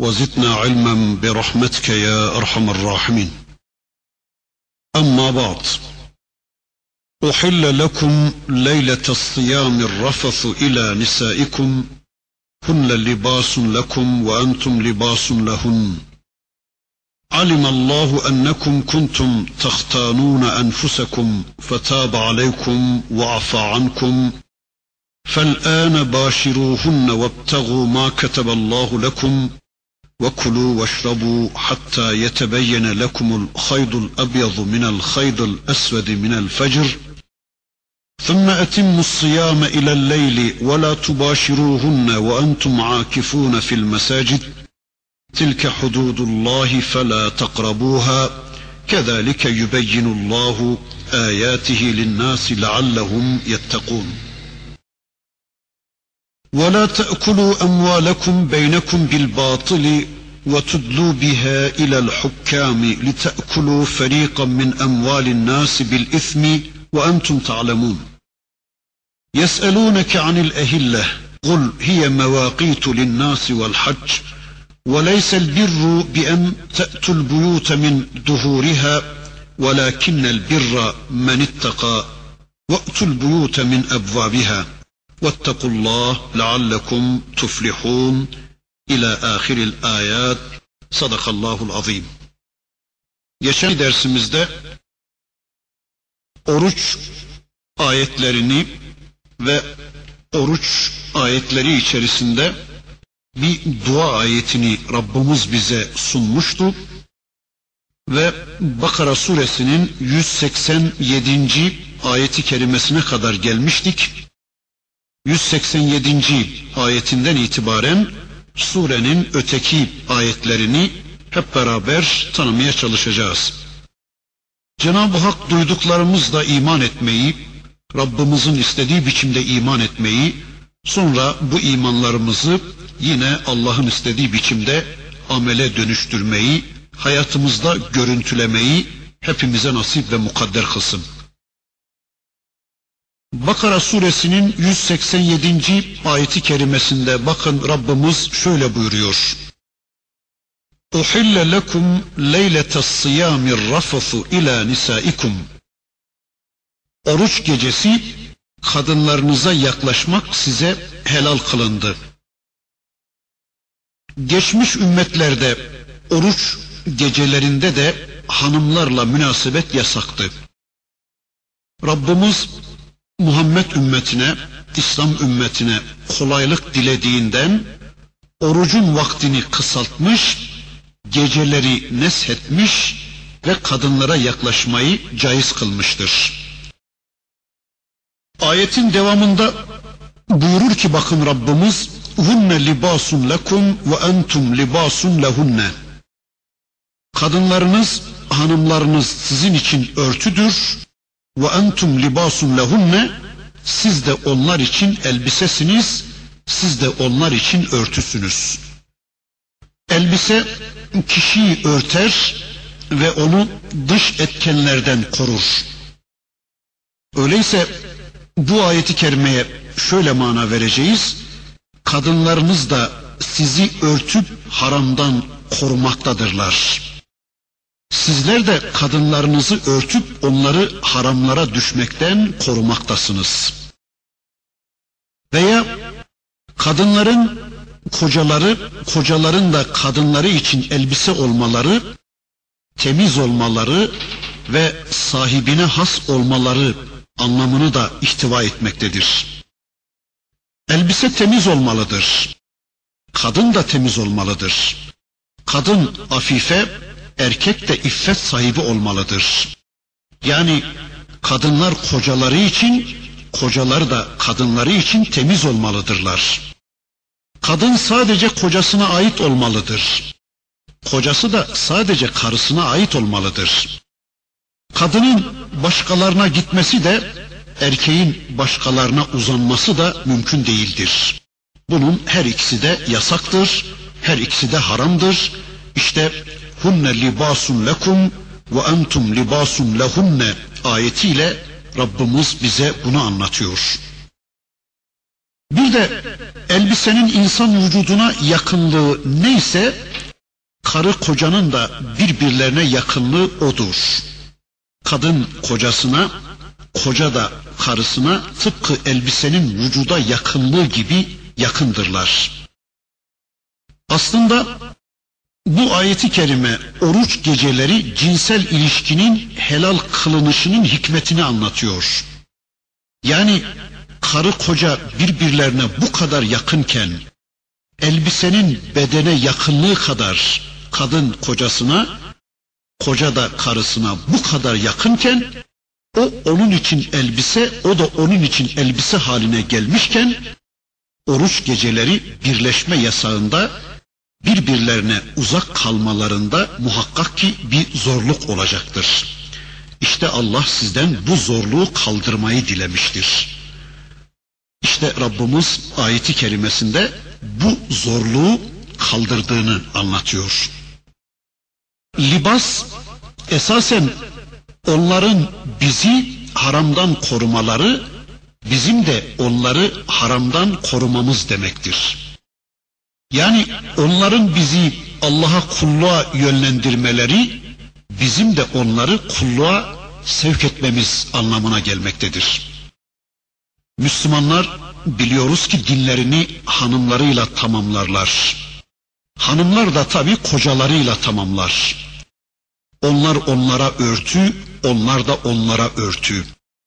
وزدنا علما برحمتك يا أرحم الراحمين. أما بعد أحل لكم ليلة الصيام الرفث إلى نسائكم. هن لباس لكم وأنتم لباس لهن. علم الله أنكم كنتم تختانون أنفسكم فتاب عليكم وعفى عنكم. فالآن باشروهن وابتغوا ما كتب الله لكم. وكلوا واشربوا حتى يتبين لكم الخيط الأبيض من الخيط الأسود من الفجر. ثم أتموا الصيام إلى الليل ولا تباشروهن وأنتم عاكفون في المساجد. تلك حدود الله فلا تقربوها. كذلك يبين الله آياته للناس لعلهم يتقون. ولا تأكلوا أموالكم بينكم بالباطل وتدلوا بها إلى الحكام لتأكلوا فريقا من أموال الناس بالإثم وأنتم تعلمون. يسألونك عن الأهلة قل هي مواقيت للناس والحج وليس البر بأن تأتوا البيوت من دهورها ولكن البر من اتقى وأتوا البيوت من أبوابها. واتقوا الله لعلكم تفلحون إلى آخر الآيات صدق الله العظيم Geçen dersimizde oruç ayetlerini ve oruç ayetleri içerisinde bir dua ayetini Rabbimiz bize sunmuştu ve Bakara suresinin 187. ayeti kerimesine kadar gelmiştik. 187. ayetinden itibaren surenin öteki ayetlerini hep beraber tanımaya çalışacağız. Cenab-ı Hak duyduklarımızla iman etmeyi, Rabbimizin istediği biçimde iman etmeyi, sonra bu imanlarımızı yine Allah'ın istediği biçimde amele dönüştürmeyi, hayatımızda görüntülemeyi hepimize nasip ve mukadder kılsın. Bakara suresinin 187. ayeti kerimesinde bakın Rabbimiz şöyle buyuruyor. Uhille lekum leyletes siyamir rafathu ila nisaikum. Oruç gecesi kadınlarınıza yaklaşmak size helal kılındı. Geçmiş ümmetlerde oruç gecelerinde de hanımlarla münasebet yasaktı. Rabbimiz Muhammed ümmetine, İslam ümmetine kolaylık dilediğinden orucun vaktini kısaltmış, geceleri neshetmiş ve kadınlara yaklaşmayı caiz kılmıştır. Ayetin devamında buyurur ki bakın Rabbimiz hunne libasun lekum ve entum libasun lehunne. Kadınlarınız, hanımlarınız sizin için örtüdür, ve entum libasun lehunne siz de onlar için elbisesiniz, siz de onlar için örtüsünüz. Elbise kişiyi örter ve onu dış etkenlerden korur. Öyleyse bu ayeti kerimeye şöyle mana vereceğiz. Kadınlarınız da sizi örtüp haramdan korumaktadırlar. Sizler de kadınlarınızı örtüp onları haramlara düşmekten korumaktasınız. Veya kadınların kocaları, kocaların da kadınları için elbise olmaları, temiz olmaları ve sahibine has olmaları anlamını da ihtiva etmektedir. Elbise temiz olmalıdır. Kadın da temiz olmalıdır. Kadın afife, erkek de iffet sahibi olmalıdır. Yani kadınlar kocaları için, kocaları da kadınları için temiz olmalıdırlar. Kadın sadece kocasına ait olmalıdır. kocası da sadece karısına ait olmalıdır. Kadının başkalarına gitmesi de erkeğin başkalarına uzanması da mümkün değildir. Bunun her ikisi de yasaktır, her ikisi de haramdır. İşte hunne libasun lekum ve entum libasun lehunne ayetiyle Rabbimiz bize bunu anlatıyor. Bir de elbisenin insan vücuduna yakınlığı neyse karı kocanın da birbirlerine yakınlığı odur. Kadın kocasına, koca da karısına tıpkı elbisenin vücuda yakınlığı gibi yakındırlar. Aslında bu ayeti kerime oruç geceleri cinsel ilişkinin helal kılınışının hikmetini anlatıyor. Yani karı koca birbirlerine bu kadar yakınken elbisenin bedene yakınlığı kadar kadın kocasına, koca da karısına bu kadar yakınken o onun için elbise, o da onun için elbise haline gelmişken oruç geceleri birleşme yasağında birbirlerine uzak kalmalarında muhakkak ki bir zorluk olacaktır. İşte Allah sizden bu zorluğu kaldırmayı dilemiştir. İşte Rabbimiz ayeti kerimesinde bu zorluğu kaldırdığını anlatıyor. Libas esasen onların bizi haramdan korumaları, bizim de onları haramdan korumamız demektir. Yani onların bizi Allah'a kulluğa yönlendirmeleri, bizim de onları kulluğa sevk etmemiz anlamına gelmektedir. Müslümanlar biliyoruz ki dinlerini hanımlarıyla tamamlarlar. Hanımlar da tabi kocalarıyla tamamlar. Onlar onlara örtü, onlar da onlara örtü.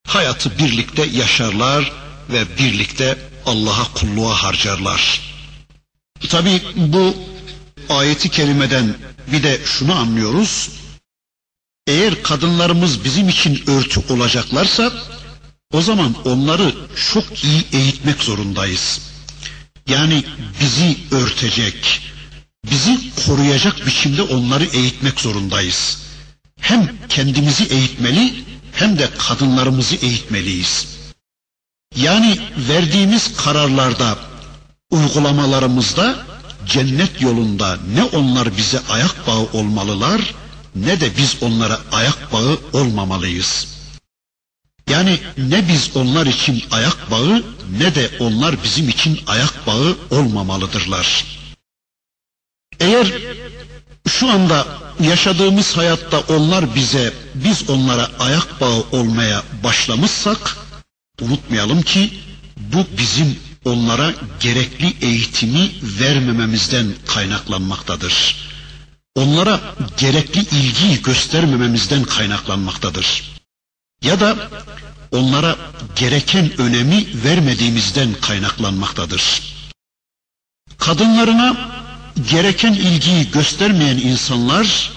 Hayatı birlikte yaşarlar ve birlikte Allah'a kulluğa harcarlar. Tabi bu ayeti kerimeden bir de şunu anlıyoruz. Eğer kadınlarımız bizim için örtü olacaklarsa o zaman onları çok iyi eğitmek zorundayız. Yani bizi örtecek, bizi koruyacak biçimde onları eğitmek zorundayız. Hem kendimizi eğitmeli hem de kadınlarımızı eğitmeliyiz. Yani verdiğimiz kararlarda, uygulamalarımızda cennet yolunda ne onlar bize ayak bağı olmalılar ne de biz onlara ayak bağı olmamalıyız. Yani ne biz onlar için ayak bağı ne de onlar bizim için ayak bağı olmamalıdırlar. Eğer şu anda yaşadığımız hayatta onlar bize, biz onlara ayak bağı olmaya başlamışsak, unutmayalım ki bu bizim onlara gerekli eğitimi vermememizden kaynaklanmaktadır. Onlara gerekli ilgiyi göstermememizden kaynaklanmaktadır. Ya da onlara gereken önemi vermediğimizden kaynaklanmaktadır. Kadınlarına gereken ilgiyi göstermeyen insanlar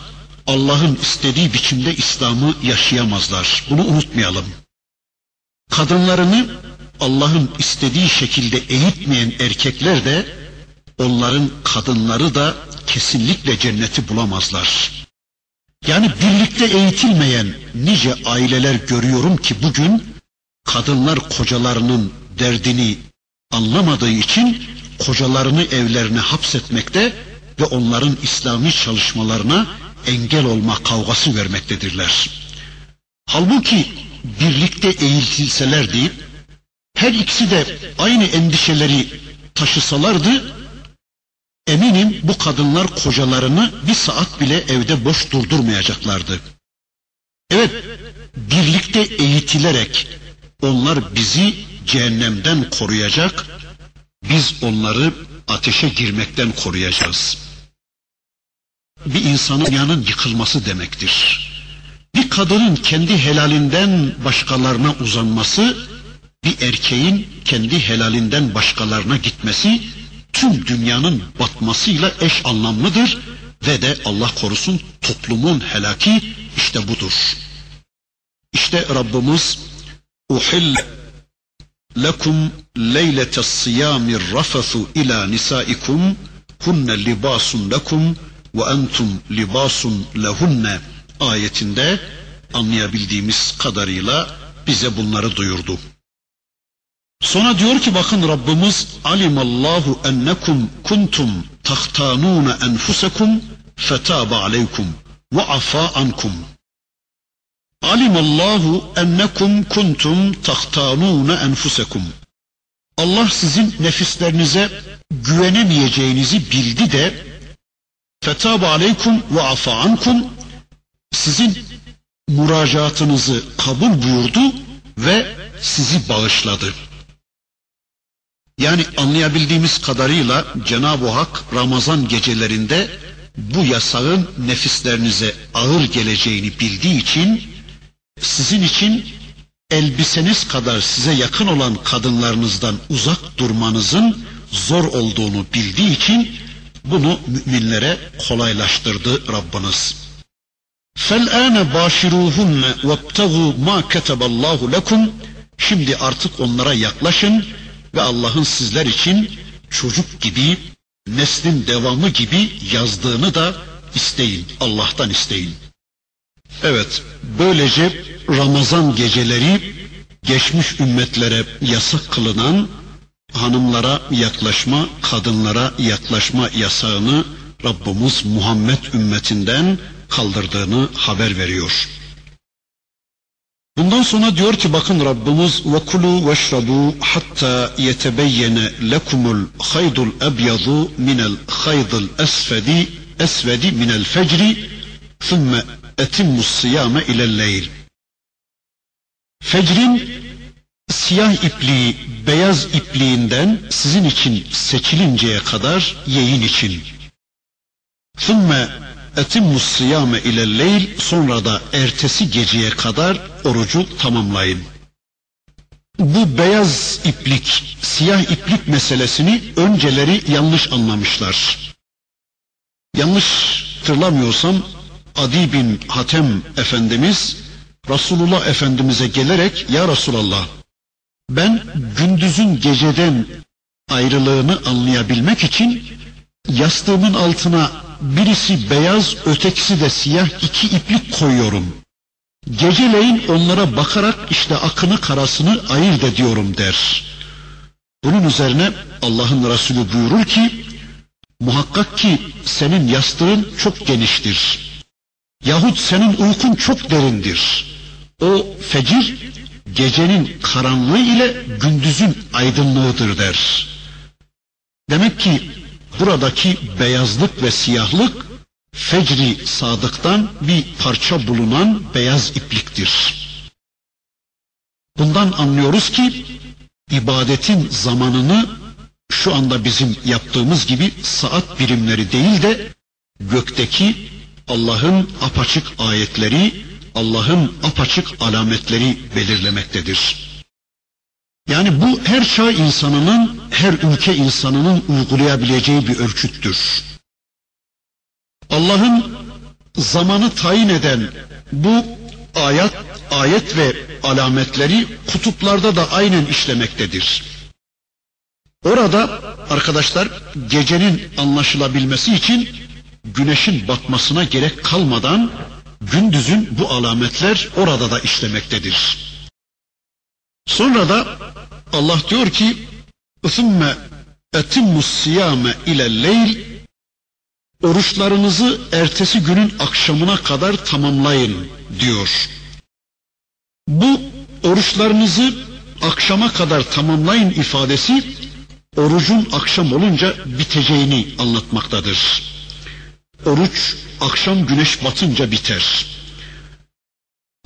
Allah'ın istediği biçimde İslam'ı yaşayamazlar. Bunu unutmayalım. Kadınlarını Allah'ın istediği şekilde eğitmeyen erkekler de onların kadınları da kesinlikle cenneti bulamazlar. Yani birlikte eğitilmeyen nice aileler görüyorum ki bugün kadınlar kocalarının derdini anlamadığı için kocalarını evlerine hapsetmekte ve onların İslami çalışmalarına engel olma kavgası vermektedirler. Halbuki birlikte eğitilselerdi, her ikisi de aynı endişeleri taşısalardı, eminim bu kadınlar kocalarını bir saat bile evde boş durdurmayacaklardı. Evet, birlikte eğitilerek onlar bizi cehennemden koruyacak, biz onları ateşe girmekten koruyacağız. Bir insanın yanın yıkılması demektir. Bir kadının kendi helalinden başkalarına uzanması, bir erkeğin kendi helalinden başkalarına gitmesi, tüm dünyanın batmasıyla eş anlamlıdır ve de Allah korusun toplumun helaki işte budur. İşte Rabbimiz uhil lekum leylete siyami rafathu ila nisaikum hunne libasun lekum ve entum libasun lehunne ayetinde anlayabildiğimiz kadarıyla bize bunları duyurdu. Sonra diyor ki bakın Rabbimiz alimallahu ennekum kuntum tahtanuna enfusakum fetaba aleykum ve afa ankum. Alimallahu ennekum kuntum tahtanuna enfusakum. Allah sizin nefislerinize güvenemeyeceğinizi bildi de fetaba aleykum ve afa ankum sizin müracaatınızı kabul buyurdu ve sizi bağışladı. Yani anlayabildiğimiz kadarıyla Cenab-ı Hak Ramazan gecelerinde bu yasağın nefislerinize ağır geleceğini bildiği için sizin için elbiseniz kadar size yakın olan kadınlarınızdan uzak durmanızın zor olduğunu bildiği için bunu müminlere kolaylaştırdı Rabbiniz. فَالْآنَ بَاشِرُوهُنَّ وَابْتَغُوا مَا كَتَبَ اللّٰهُ لَكُمْ Şimdi artık onlara yaklaşın ve Allah'ın sizler için çocuk gibi, neslin devamı gibi yazdığını da isteyin, Allah'tan isteyin. Evet, böylece Ramazan geceleri geçmiş ümmetlere yasak kılınan hanımlara yaklaşma, kadınlara yaklaşma yasağını Rabbimiz Muhammed ümmetinden kaldırdığını haber veriyor. Bundan sonra diyor ki bakın Rabbimiz ve kulu veşrabu hatta yetebeyyene lekumul haydul ebyadu minel haydul esfedi esvedi minel fecri thumme etimmus siyame ilel leyl. Fecrin siyah ipliği beyaz ipliğinden sizin için seçilinceye kadar yiyin için. ثُمَّ Etim siyame ile leyl sonra da ertesi geceye kadar orucu tamamlayın. Bu beyaz iplik, siyah iplik meselesini önceleri yanlış anlamışlar. Yanlış hatırlamıyorsam Adi bin Hatem Efendimiz Resulullah Efendimiz'e gelerek Ya Resulallah ben gündüzün geceden ayrılığını anlayabilmek için yastığımın altına birisi beyaz ötekisi de siyah iki iplik koyuyorum. Geceleyin onlara bakarak işte akını karasını ayırt ediyorum der. Bunun üzerine Allah'ın Resulü buyurur ki muhakkak ki senin yastığın çok geniştir. Yahut senin uykun çok derindir. O fecir gecenin karanlığı ile gündüzün aydınlığıdır der. Demek ki buradaki beyazlık ve siyahlık fecri sadıktan bir parça bulunan beyaz ipliktir. Bundan anlıyoruz ki ibadetin zamanını şu anda bizim yaptığımız gibi saat birimleri değil de gökteki Allah'ın apaçık ayetleri Allah'ın apaçık alametleri belirlemektedir. Yani bu her çağ insanının, her ülke insanının uygulayabileceği bir ölçüttür. Allah'ın zamanı tayin eden bu ayet, ayet ve alametleri kutuplarda da aynen işlemektedir. Orada arkadaşlar gecenin anlaşılabilmesi için güneşin batmasına gerek kalmadan gündüzün bu alametler orada da işlemektedir. Sonra da Allah diyor ki ثُمَّ اَتِمُّ السِّيَامَ اِلَى اللَّيْلِ Oruçlarınızı ertesi günün akşamına kadar tamamlayın diyor. Bu oruçlarınızı akşama kadar tamamlayın ifadesi orucun akşam olunca biteceğini anlatmaktadır. Oruç akşam güneş batınca biter.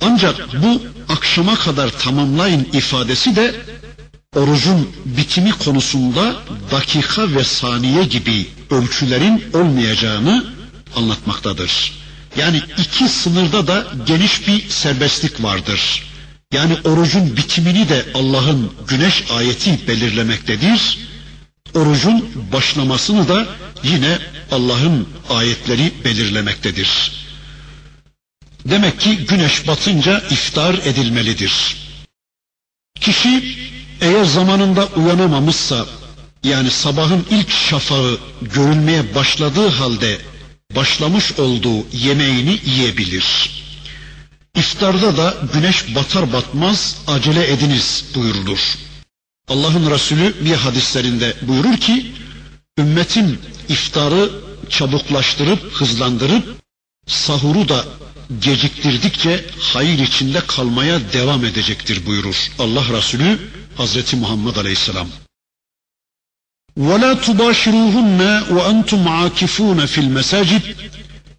Ancak bu akşama kadar tamamlayın ifadesi de orucun bitimi konusunda dakika ve saniye gibi ölçülerin olmayacağını anlatmaktadır. Yani iki sınırda da geniş bir serbestlik vardır. Yani orucun bitimini de Allah'ın güneş ayeti belirlemektedir. Orucun başlamasını da yine Allah'ın ayetleri belirlemektedir. Demek ki güneş batınca iftar edilmelidir. Kişi eğer zamanında uyanamamışsa yani sabahın ilk şafağı görülmeye başladığı halde başlamış olduğu yemeğini yiyebilir. İftarda da güneş batar batmaz acele ediniz buyurulur. Allah'ın Resulü bir hadislerinde buyurur ki, ümmetin iftarı çabuklaştırıp hızlandırıp sahuru da geciktirdikçe hayır içinde kalmaya devam edecektir buyurur Allah Resulü Hazreti Muhammed Aleyhisselam. وَلَا تُبَاشِرُوهُنَّ وَأَنْتُمْ عَاكِفُونَ fil الْمَسَاجِدِ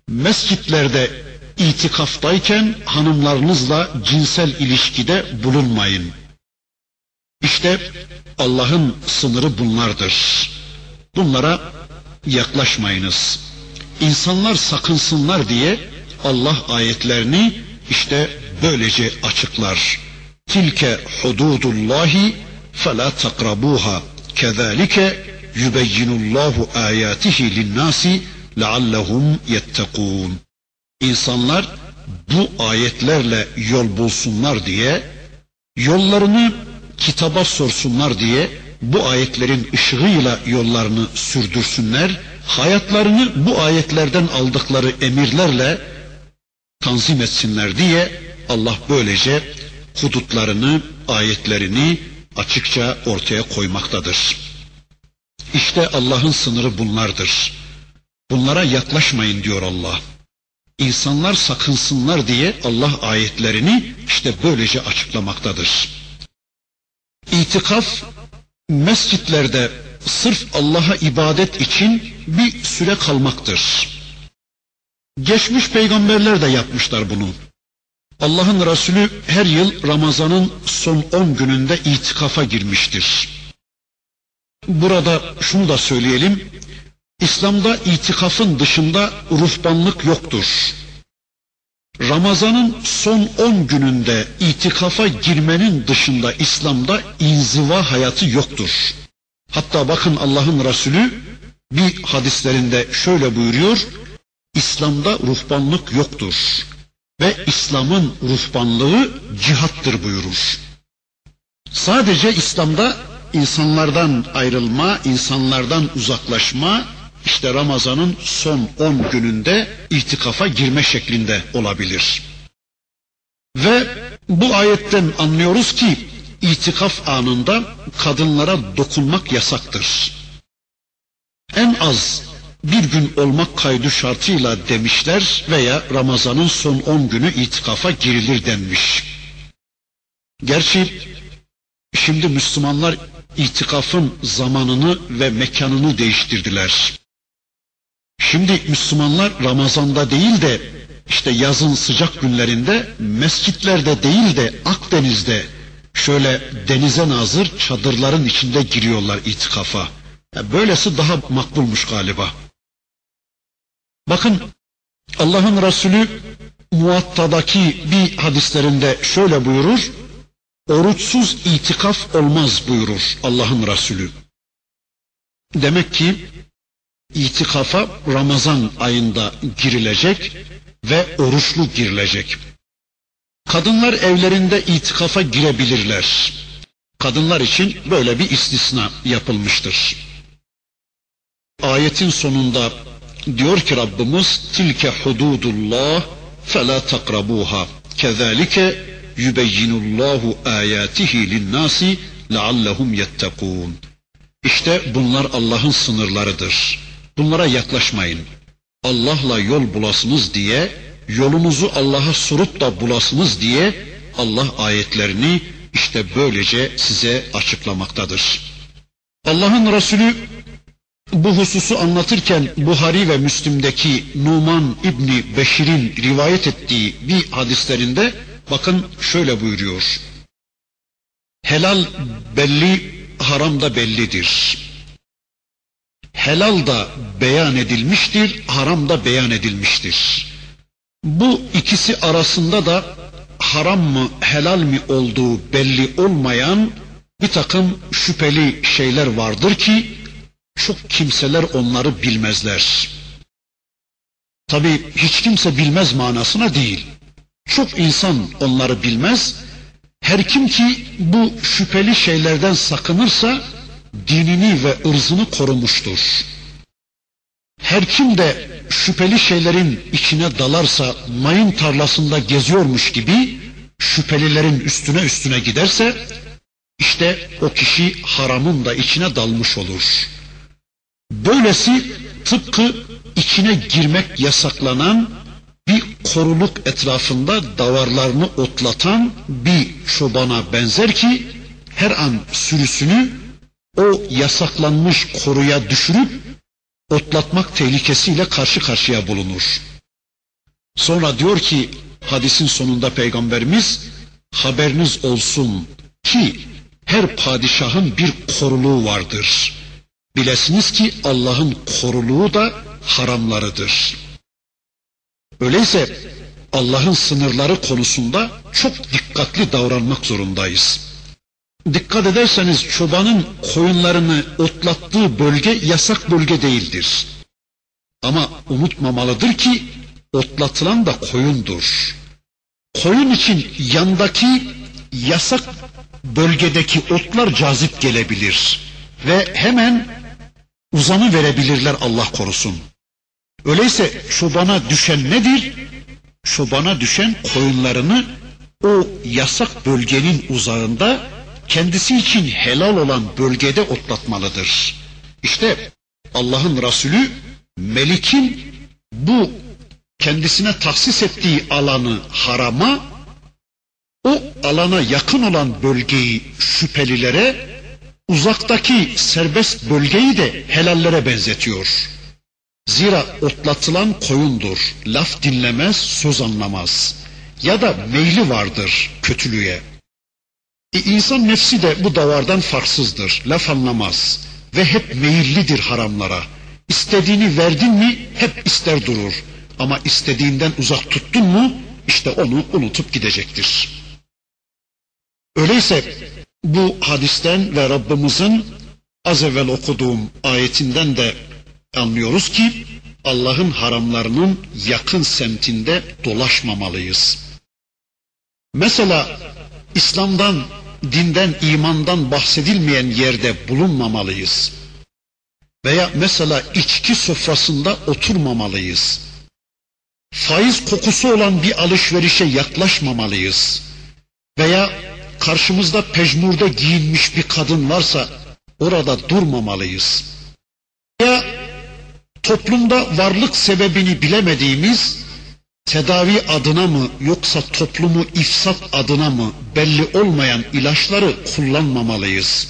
Mescitlerde itikaftayken hanımlarınızla cinsel ilişkide bulunmayın. İşte Allah'ın sınırı bunlardır. Bunlara yaklaşmayınız. İnsanlar sakınsınlar diye Allah ayetlerini işte böylece açıklar. Tilke hududullahi fela takrabuha. Kezalike yubeyyinullahu ayatihi linnasi leallehum yettekûn. İnsanlar bu ayetlerle yol bulsunlar diye, yollarını kitaba sorsunlar diye bu ayetlerin ışığıyla yollarını sürdürsünler, hayatlarını bu ayetlerden aldıkları emirlerle tanzim etsinler diye Allah böylece hudutlarını, ayetlerini açıkça ortaya koymaktadır. İşte Allah'ın sınırı bunlardır. Bunlara yaklaşmayın diyor Allah. İnsanlar sakınsınlar diye Allah ayetlerini işte böylece açıklamaktadır. İtikaf mescitlerde sırf Allah'a ibadet için bir süre kalmaktır. Geçmiş peygamberler de yapmışlar bunu. Allah'ın Resulü her yıl Ramazan'ın son 10 gününde itikafa girmiştir. Burada şunu da söyleyelim. İslam'da itikafın dışında ruhbanlık yoktur. Ramazan'ın son 10 gününde itikafa girmenin dışında İslam'da inziva hayatı yoktur. Hatta bakın Allah'ın Resulü bir hadislerinde şöyle buyuruyor. İslam'da ruhbanlık yoktur. Ve İslam'ın ruhbanlığı cihattır buyurur. Sadece İslam'da insanlardan ayrılma, insanlardan uzaklaşma, işte Ramazan'ın son 10 gününde itikafa girme şeklinde olabilir. Ve bu ayetten anlıyoruz ki itikaf anında kadınlara dokunmak yasaktır. En az bir gün olmak kaydı şartıyla demişler veya Ramazan'ın son 10 günü itikafa girilir denmiş. Gerçi şimdi Müslümanlar itikafın zamanını ve mekanını değiştirdiler. Şimdi Müslümanlar Ramazan'da değil de işte yazın sıcak günlerinde mescitlerde değil de Akdeniz'de şöyle denize nazır çadırların içinde giriyorlar itikafa. Böylesi daha makbulmuş galiba. Bakın Allah'ın Resulü Muatta'daki bir hadislerinde şöyle buyurur. Oruçsuz itikaf olmaz buyurur Allah'ın Resulü. Demek ki itikafa Ramazan ayında girilecek ve oruçlu girilecek. Kadınlar evlerinde itikafa girebilirler. Kadınlar için böyle bir istisna yapılmıştır. Ayetin sonunda diyor ki Rabbimiz tilke hududullah fela takrabuha kezalike yubeyyinullahu ayatihi linnasi leallehum yettekûn. İşte bunlar Allah'ın sınırlarıdır. Bunlara yaklaşmayın. Allah'la yol bulasınız diye, yolunuzu Allah'a sorup da bulasınız diye Allah ayetlerini işte böylece size açıklamaktadır. Allah'ın Resulü bu hususu anlatırken Buhari ve Müslim'deki Numan İbni Beşir'in rivayet ettiği bir hadislerinde bakın şöyle buyuruyor. Helal belli, haram da bellidir. Helal da beyan edilmiştir, haram da beyan edilmiştir. Bu ikisi arasında da haram mı, helal mi olduğu belli olmayan bir takım şüpheli şeyler vardır ki çok kimseler onları bilmezler. Tabi hiç kimse bilmez manasına değil. Çok insan onları bilmez. Her kim ki bu şüpheli şeylerden sakınırsa dinini ve ırzını korumuştur. Her kim de şüpheli şeylerin içine dalarsa mayın tarlasında geziyormuş gibi şüphelilerin üstüne üstüne giderse işte o kişi haramın da içine dalmış olur. Böylesi tıpkı içine girmek yasaklanan bir koruluk etrafında davarlarını otlatan bir çobana benzer ki her an sürüsünü o yasaklanmış koruya düşürüp otlatmak tehlikesiyle karşı karşıya bulunur. Sonra diyor ki hadisin sonunda peygamberimiz haberiniz olsun ki her padişahın bir koruluğu vardır. Bilesiniz ki Allah'ın koruluğu da haramlarıdır. Öyleyse Allah'ın sınırları konusunda çok dikkatli davranmak zorundayız. Dikkat ederseniz çobanın koyunlarını otlattığı bölge yasak bölge değildir. Ama unutmamalıdır ki otlatılan da koyundur. Koyun için yandaki yasak bölgedeki otlar cazip gelebilir ve hemen uzanı verebilirler Allah korusun. Öyleyse çobana düşen nedir? Çobana düşen koyunlarını o yasak bölgenin uzağında kendisi için helal olan bölgede otlatmalıdır. İşte Allah'ın Resulü Melik'in bu kendisine tahsis ettiği alanı harama, o alana yakın olan bölgeyi şüphelilere, uzaktaki serbest bölgeyi de helallere benzetiyor. Zira otlatılan koyundur, laf dinlemez, söz anlamaz ya da meyli vardır kötülüğe. E insan nefsi de bu davardan farksızdır, laf anlamaz ve hep meyillidir haramlara. İstediğini verdin mi hep ister durur. Ama istediğinden uzak tuttun mu işte onu unutup gidecektir. Öyleyse bu hadisten ve Rabbimizin az evvel okuduğum ayetinden de anlıyoruz ki Allah'ın haramlarının yakın semtinde dolaşmamalıyız. Mesela İslam'dan, dinden, imandan bahsedilmeyen yerde bulunmamalıyız. Veya mesela içki sofrasında oturmamalıyız. Faiz kokusu olan bir alışverişe yaklaşmamalıyız. Veya karşımızda pejmurda giyinmiş bir kadın varsa orada durmamalıyız. Ya toplumda varlık sebebini bilemediğimiz tedavi adına mı yoksa toplumu ifsat adına mı belli olmayan ilaçları kullanmamalıyız.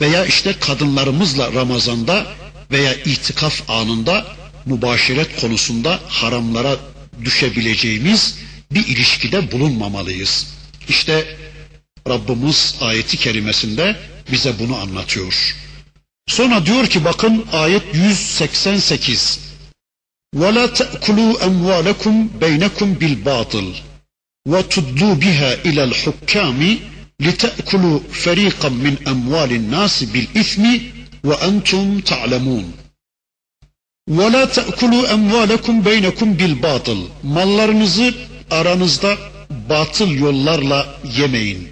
Veya işte kadınlarımızla Ramazan'da veya itikaf anında mübaşiret konusunda haramlara düşebileceğimiz bir ilişkide bulunmamalıyız. İşte Rabbimiz ayeti kerimesinde bize bunu anlatıyor. Sonra diyor ki bakın ayet 188. وَلَا تَأْكُلُوا أَمْوَالَكُمْ بَيْنَكُمْ بِالْبَاطِلِ وَتُدْلُوا بِهَا إِلَى الْحُكَّامِ لِتَأْكُلُوا فَرِيقًا مِنْ أَمْوَالِ النَّاسِ بِالْإِثْمِ وَأَنْتُمْ تَعْلَمُونَ. وَلَا تَأْكُلُوا أَمْوَالَكُمْ بَيْنَكُمْ بِالْبَاطِلِ. Mallarınızı aranızda batıl yollarla yemeyin.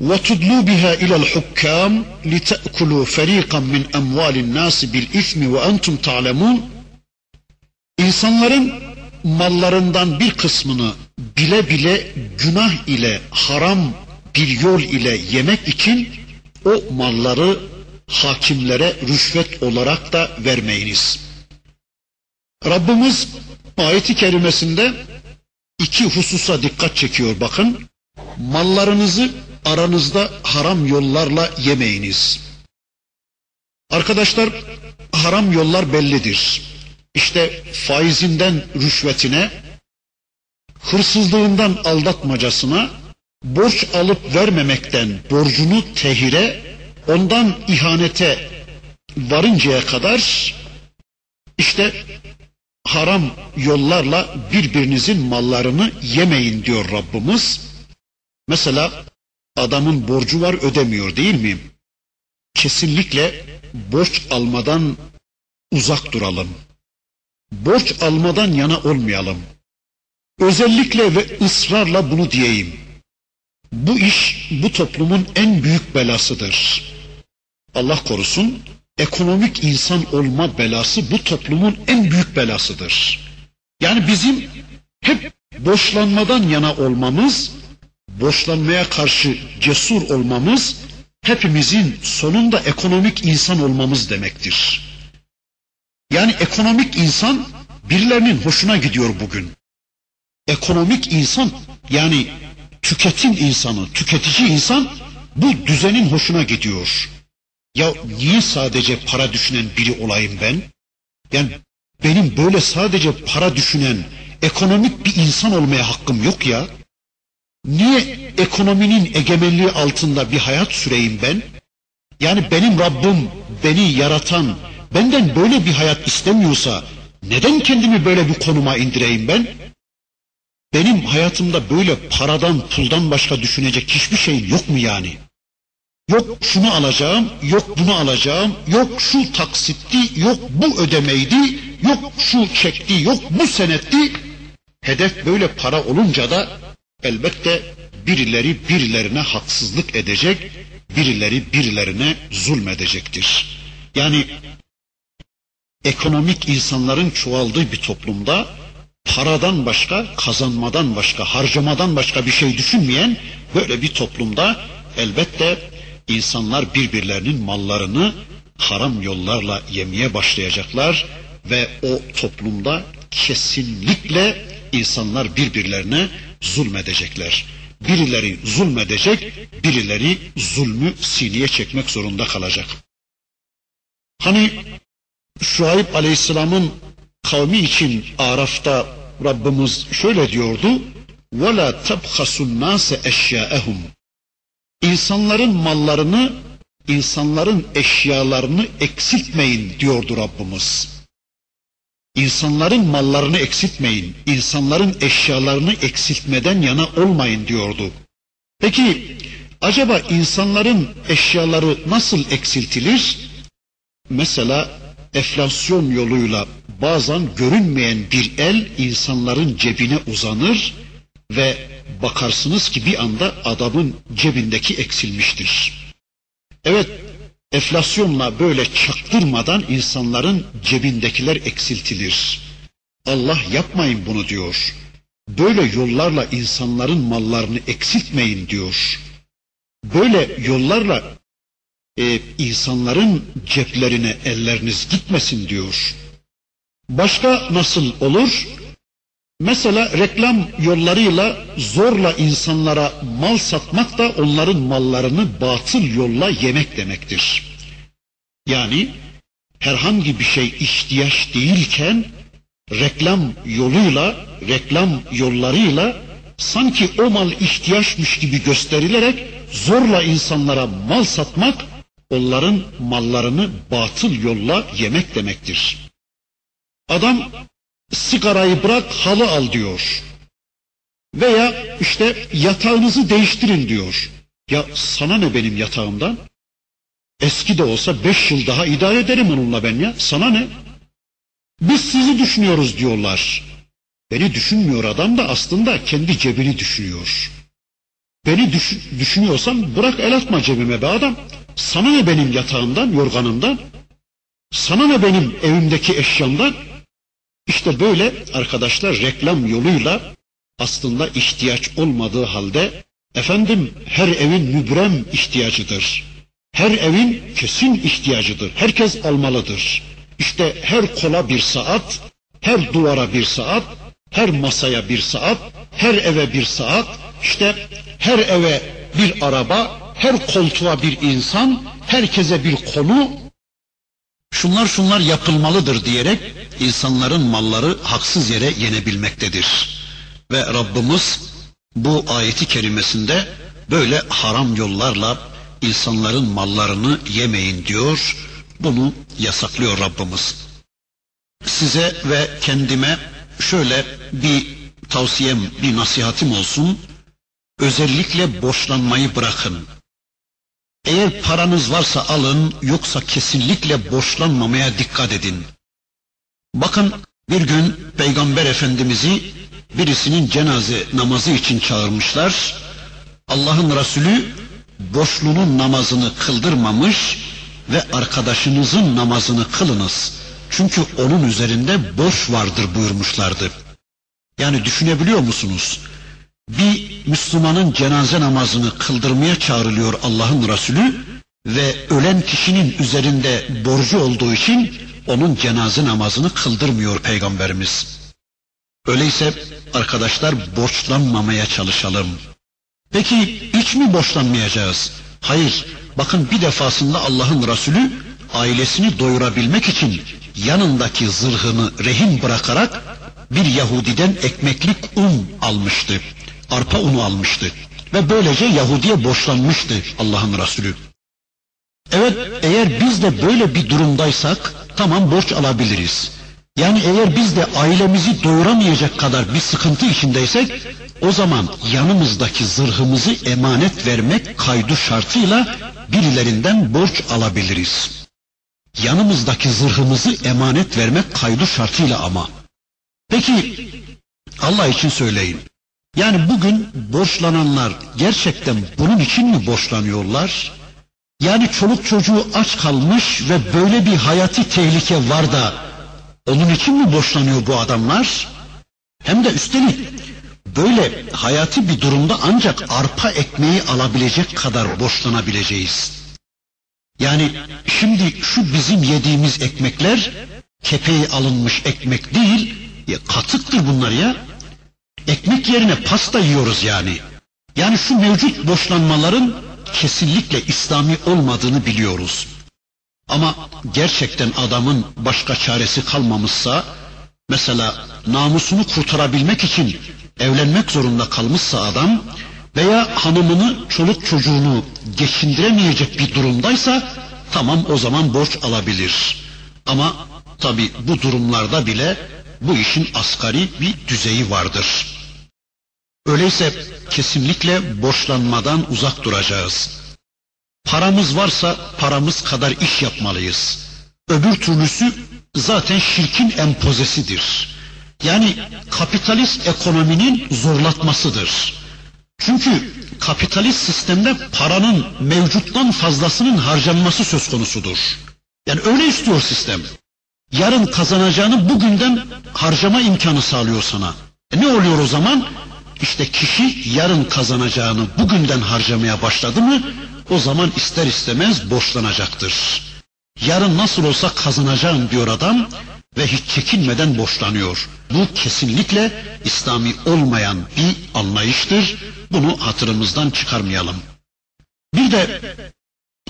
وَتُدْلُوا بِهَا إِلَى الْحُكَّامِ لِتَأْكُلُوا فَرِيقًا مِنْ أَمْوَالِ النَّاسِ بِالْإِثْمِ وَأَنْتُمْ تَعْلَمُونَ. İnsanların mallarından bir kısmını bile bile günah ile haram bir yol ile yemek için o malları hakimlere rüşvet olarak da vermeyiniz. Rabbimiz ayeti kerimesinde iki hususa dikkat çekiyor bakın. Mallarınızı aranızda haram yollarla yemeyiniz. Arkadaşlar haram yollar bellidir. İşte faizinden rüşvetine, hırsızlığından aldatmacasına, borç alıp vermemekten borcunu tehire, ondan ihanete varıncaya kadar işte haram yollarla birbirinizin mallarını yemeyin diyor Rabbimiz. Mesela adamın borcu var ödemiyor değil mi? Kesinlikle borç almadan uzak duralım. Borç almadan yana olmayalım. Özellikle ve ısrarla bunu diyeyim. Bu iş bu toplumun en büyük belasıdır. Allah korusun ekonomik insan olma belası bu toplumun en büyük belasıdır. Yani bizim hep boşlanmadan yana olmamız, boşlanmaya karşı cesur olmamız, hepimizin sonunda ekonomik insan olmamız demektir. Yani ekonomik insan birilerinin hoşuna gidiyor bugün. Ekonomik insan yani tüketim insanı, tüketici insan bu düzenin hoşuna gidiyor. Ya niye sadece para düşünen biri olayım ben? Yani benim böyle sadece para düşünen, ekonomik bir insan olmaya hakkım yok ya. Niye ekonominin egemenliği altında bir hayat süreyim ben? Yani benim Rabbim, beni yaratan, benden böyle bir hayat istemiyorsa neden kendimi böyle bir konuma indireyim ben? Benim hayatımda böyle paradan, puldan başka düşünecek hiçbir şey yok mu yani? Yok şunu alacağım, yok bunu alacağım, yok şu taksitti, yok bu ödemeydi, yok şu çekti, yok bu senetti. Hedef böyle para olunca da elbette birileri birilerine haksızlık edecek, birileri birilerine zulmedecektir. Yani ekonomik insanların çoğaldığı bir toplumda paradan başka, kazanmadan başka, harcamadan başka bir şey düşünmeyen böyle bir toplumda elbette insanlar birbirlerinin mallarını haram yollarla yemeye başlayacaklar ve o toplumda kesinlikle insanlar birbirlerine zulmedecekler. Birileri zulmedecek, birileri zulmü sineye çekmek zorunda kalacak. Hani Şuayb Aleyhisselam'ın kavmi için Araf'ta Rabbimiz şöyle diyordu. وَلَا تَبْخَسُ النَّاسَ اَشْيَاءَهُمْ İnsanların mallarını, insanların eşyalarını eksiltmeyin diyordu Rabbimiz. İnsanların mallarını eksiltmeyin, insanların eşyalarını eksiltmeden yana olmayın diyordu. Peki acaba insanların eşyaları nasıl eksiltilir? Mesela enflasyon yoluyla bazen görünmeyen bir el insanların cebine uzanır ve bakarsınız ki bir anda adamın cebindeki eksilmiştir. Evet, enflasyonla böyle çaktırmadan insanların cebindekiler eksiltilir. Allah yapmayın bunu diyor. Böyle yollarla insanların mallarını eksiltmeyin diyor. Böyle yollarla e, insanların ceplerine elleriniz gitmesin diyor. Başka nasıl olur? Mesela reklam yollarıyla zorla insanlara mal satmak da onların mallarını batıl yolla yemek demektir. Yani herhangi bir şey ihtiyaç değilken reklam yoluyla, reklam yollarıyla sanki o mal ihtiyaçmış gibi gösterilerek zorla insanlara mal satmak onların mallarını batıl yolla yemek demektir. Adam sigarayı bırak halı al diyor. Veya işte yatağınızı değiştirin diyor. Ya sana ne benim yatağımdan? Eski de olsa beş yıl daha idare ederim onunla ben ya. Sana ne? Biz sizi düşünüyoruz diyorlar. Beni düşünmüyor adam da aslında kendi cebini düşünüyor. Beni düş düşünüyorsan bırak el atma cebime be adam. Sana ne benim yatağımdan, yorganımdan? Sana ne benim evimdeki eşyamdan? İşte böyle arkadaşlar reklam yoluyla aslında ihtiyaç olmadığı halde efendim her evin mübrem ihtiyacıdır. Her evin kesin ihtiyacıdır. Herkes almalıdır. İşte her kola bir saat, her duvara bir saat, her masaya bir saat, her eve bir saat, işte her eve bir araba, her koltuğa bir insan, herkese bir konu, şunlar şunlar yapılmalıdır diyerek insanların malları haksız yere yenebilmektedir. Ve Rabbimiz bu ayeti kerimesinde böyle haram yollarla insanların mallarını yemeyin diyor. Bunu yasaklıyor Rabbimiz. Size ve kendime şöyle bir tavsiyem, bir nasihatim olsun. Özellikle borçlanmayı bırakın. Eğer paranız varsa alın, yoksa kesinlikle borçlanmamaya dikkat edin. Bakın bir gün Peygamber Efendimiz'i birisinin cenaze namazı için çağırmışlar. Allah'ın Resulü borçlunun namazını kıldırmamış ve arkadaşınızın namazını kılınız. Çünkü onun üzerinde borç vardır buyurmuşlardı. Yani düşünebiliyor musunuz? Bir Müslümanın cenaze namazını kıldırmaya çağrılıyor Allah'ın Resulü ve ölen kişinin üzerinde borcu olduğu için onun cenaze namazını kıldırmıyor Peygamberimiz. Öyleyse arkadaşlar borçlanmamaya çalışalım. Peki hiç mi borçlanmayacağız? Hayır. Bakın bir defasında Allah'ın Resulü ailesini doyurabilmek için yanındaki zırhını rehin bırakarak bir Yahudiden ekmeklik un almıştı. Arpa unu almıştı. Ve böylece Yahudi'ye borçlanmıştı Allah'ın Resulü. Evet eğer biz de böyle bir durumdaysak tamam borç alabiliriz. Yani eğer biz de ailemizi doyuramayacak kadar bir sıkıntı içindeysek o zaman yanımızdaki zırhımızı emanet vermek kaydu şartıyla birilerinden borç alabiliriz. Yanımızdaki zırhımızı emanet vermek kaydu şartıyla ama. Peki Allah için söyleyin. Yani bugün borçlananlar gerçekten bunun için mi borçlanıyorlar? Yani çoluk çocuğu aç kalmış ve böyle bir hayati tehlike var da onun için mi borçlanıyor bu adamlar? Hem de üstelik böyle hayati bir durumda ancak arpa ekmeği alabilecek kadar borçlanabileceğiz. Yani şimdi şu bizim yediğimiz ekmekler kepeği alınmış ekmek değil, ya katıktır bunlar ya. Ekmek yerine pasta yiyoruz yani. Yani şu mevcut boşlanmaların kesinlikle İslami olmadığını biliyoruz. Ama gerçekten adamın başka çaresi kalmamışsa, mesela namusunu kurtarabilmek için evlenmek zorunda kalmışsa adam veya hanımını, çoluk çocuğunu geçindiremeyecek bir durumdaysa tamam o zaman borç alabilir. Ama tabi bu durumlarda bile bu işin asgari bir düzeyi vardır. Öyleyse kesinlikle borçlanmadan uzak duracağız. Paramız varsa paramız kadar iş yapmalıyız. Öbür türlüsü zaten şirkin empozesidir. Yani kapitalist ekonominin zorlatmasıdır. Çünkü kapitalist sistemde paranın mevcuttan fazlasının harcanması söz konusudur. Yani öyle istiyor sistem. Yarın kazanacağını bugünden harcama imkanı sağlıyor sana. E ne oluyor o zaman? İşte kişi yarın kazanacağını bugünden harcamaya başladı mı o zaman ister istemez borçlanacaktır. Yarın nasıl olsa kazanacağım diyor adam ve hiç çekinmeden borçlanıyor. Bu kesinlikle İslami olmayan bir anlayıştır. Bunu hatırımızdan çıkarmayalım. Bir de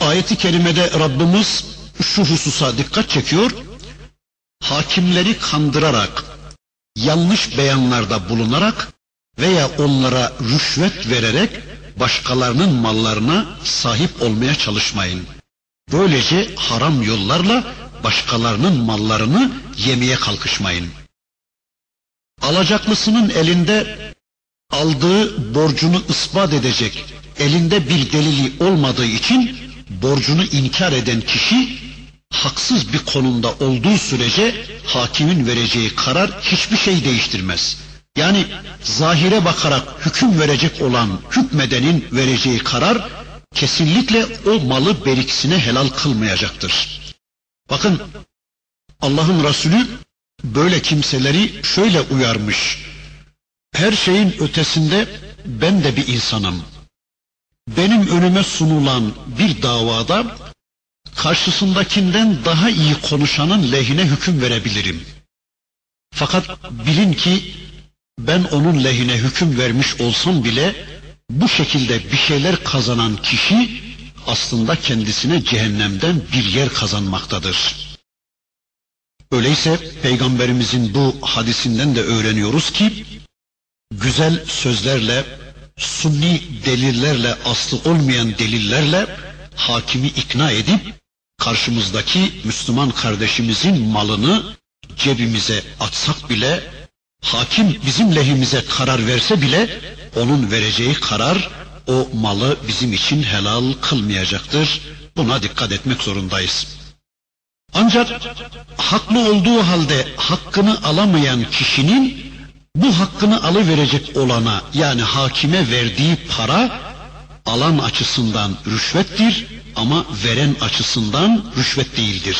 ayeti kerimede Rabbimiz şu hususa dikkat çekiyor. Hakimleri kandırarak, yanlış beyanlarda bulunarak veya onlara rüşvet vererek başkalarının mallarına sahip olmaya çalışmayın. Böylece haram yollarla başkalarının mallarını yemeye kalkışmayın. Alacaklısının elinde aldığı borcunu ispat edecek elinde bir delili olmadığı için borcunu inkar eden kişi haksız bir konumda olduğu sürece hakimin vereceği karar hiçbir şey değiştirmez. Yani zahire bakarak hüküm verecek olan hükmedenin vereceği karar kesinlikle o malı berikisine helal kılmayacaktır. Bakın Allah'ın Resulü böyle kimseleri şöyle uyarmış. Her şeyin ötesinde ben de bir insanım. Benim önüme sunulan bir davada karşısındakinden daha iyi konuşanın lehine hüküm verebilirim. Fakat bilin ki ben onun lehine hüküm vermiş olsam bile bu şekilde bir şeyler kazanan kişi aslında kendisine cehennemden bir yer kazanmaktadır. Öyleyse peygamberimizin bu hadisinden de öğreniyoruz ki güzel sözlerle, sunni delillerle, aslı olmayan delillerle hakimi ikna edip karşımızdaki Müslüman kardeşimizin malını cebimize atsak bile hakim bizim lehimize karar verse bile onun vereceği karar o malı bizim için helal kılmayacaktır. Buna dikkat etmek zorundayız. Ancak haklı olduğu halde hakkını alamayan kişinin bu hakkını alıverecek olana yani hakime verdiği para alan açısından rüşvettir, ama veren açısından rüşvet değildir.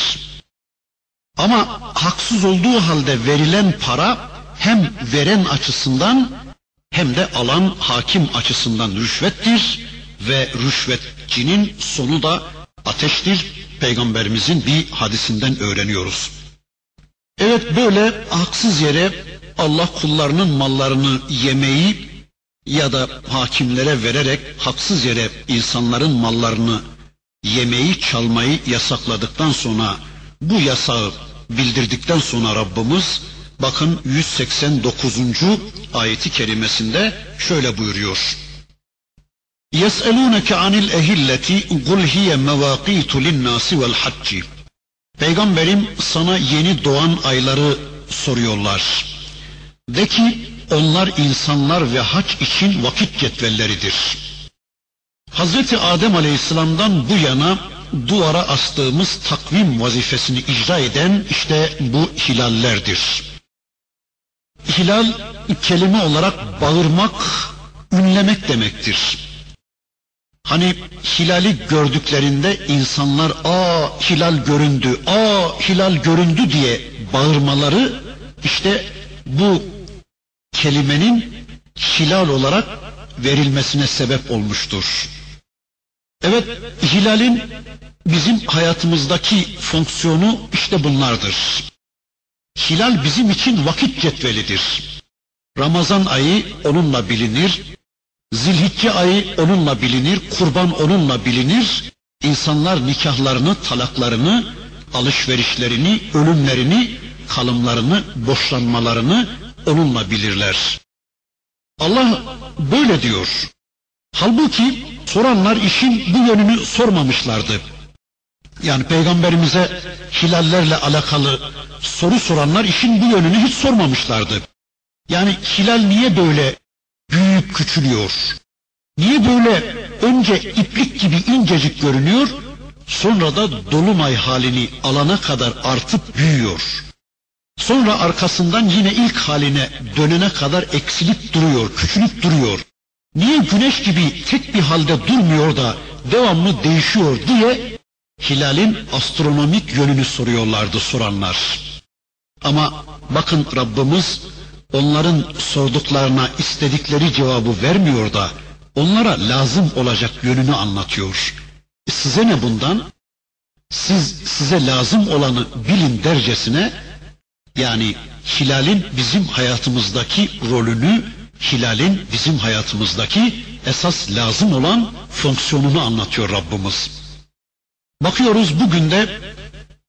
Ama haksız olduğu halde verilen para hem veren açısından hem de alan hakim açısından rüşvettir ve rüşvetçinin sonu da ateştir. Peygamberimizin bir hadisinden öğreniyoruz. Evet böyle haksız yere Allah kullarının mallarını yemeyi ya da hakimlere vererek haksız yere insanların mallarını yemeyi çalmayı yasakladıktan sonra bu yasağı bildirdikten sonra Rabbimiz bakın 189. ayeti kerimesinde şöyle buyuruyor. يَسْأَلُونَكَ عَنِ الْاَهِلَّةِ قُلْ هِيَ مَوَاقِيتُ لِلنَّاسِ وَالْحَجِّ Peygamberim sana yeni doğan ayları soruyorlar. De ki onlar insanlar ve hac için vakit cetvelleridir. Hazreti Adem Aleyhisselam'dan bu yana duvara astığımız takvim vazifesini icra eden işte bu hilallerdir. Hilal kelime olarak bağırmak, ünlemek demektir. Hani hilali gördüklerinde insanlar aa hilal göründü, aa hilal göründü diye bağırmaları işte bu kelimenin hilal olarak verilmesine sebep olmuştur. Evet, hilalin bizim hayatımızdaki fonksiyonu işte bunlardır. Hilal bizim için vakit cetvelidir. Ramazan ayı onunla bilinir, Zilhicce ayı onunla bilinir, kurban onunla bilinir. İnsanlar nikahlarını, talaklarını, alışverişlerini, ölümlerini, kalımlarını, boşlanmalarını onunla bilirler. Allah böyle diyor. Halbuki soranlar işin bu yönünü sormamışlardı. Yani peygamberimize hilallerle alakalı soru soranlar işin bu yönünü hiç sormamışlardı. Yani hilal niye böyle büyüyüp küçülüyor? Niye böyle önce iplik gibi incecik görünüyor, sonra da dolunay halini alana kadar artıp büyüyor? Sonra arkasından yine ilk haline dönene kadar eksilip duruyor, küçülüp duruyor. Niye güneş gibi tek bir halde durmuyor da devamlı değişiyor diye hilalin astronomik yönünü soruyorlardı soranlar. Ama bakın Rabbimiz onların sorduklarına istedikleri cevabı vermiyor da onlara lazım olacak yönünü anlatıyor. Size ne bundan? Siz size lazım olanı bilin dercesine yani hilalin bizim hayatımızdaki rolünü, hilalin bizim hayatımızdaki esas lazım olan fonksiyonunu anlatıyor Rabbimiz. Bakıyoruz bugün de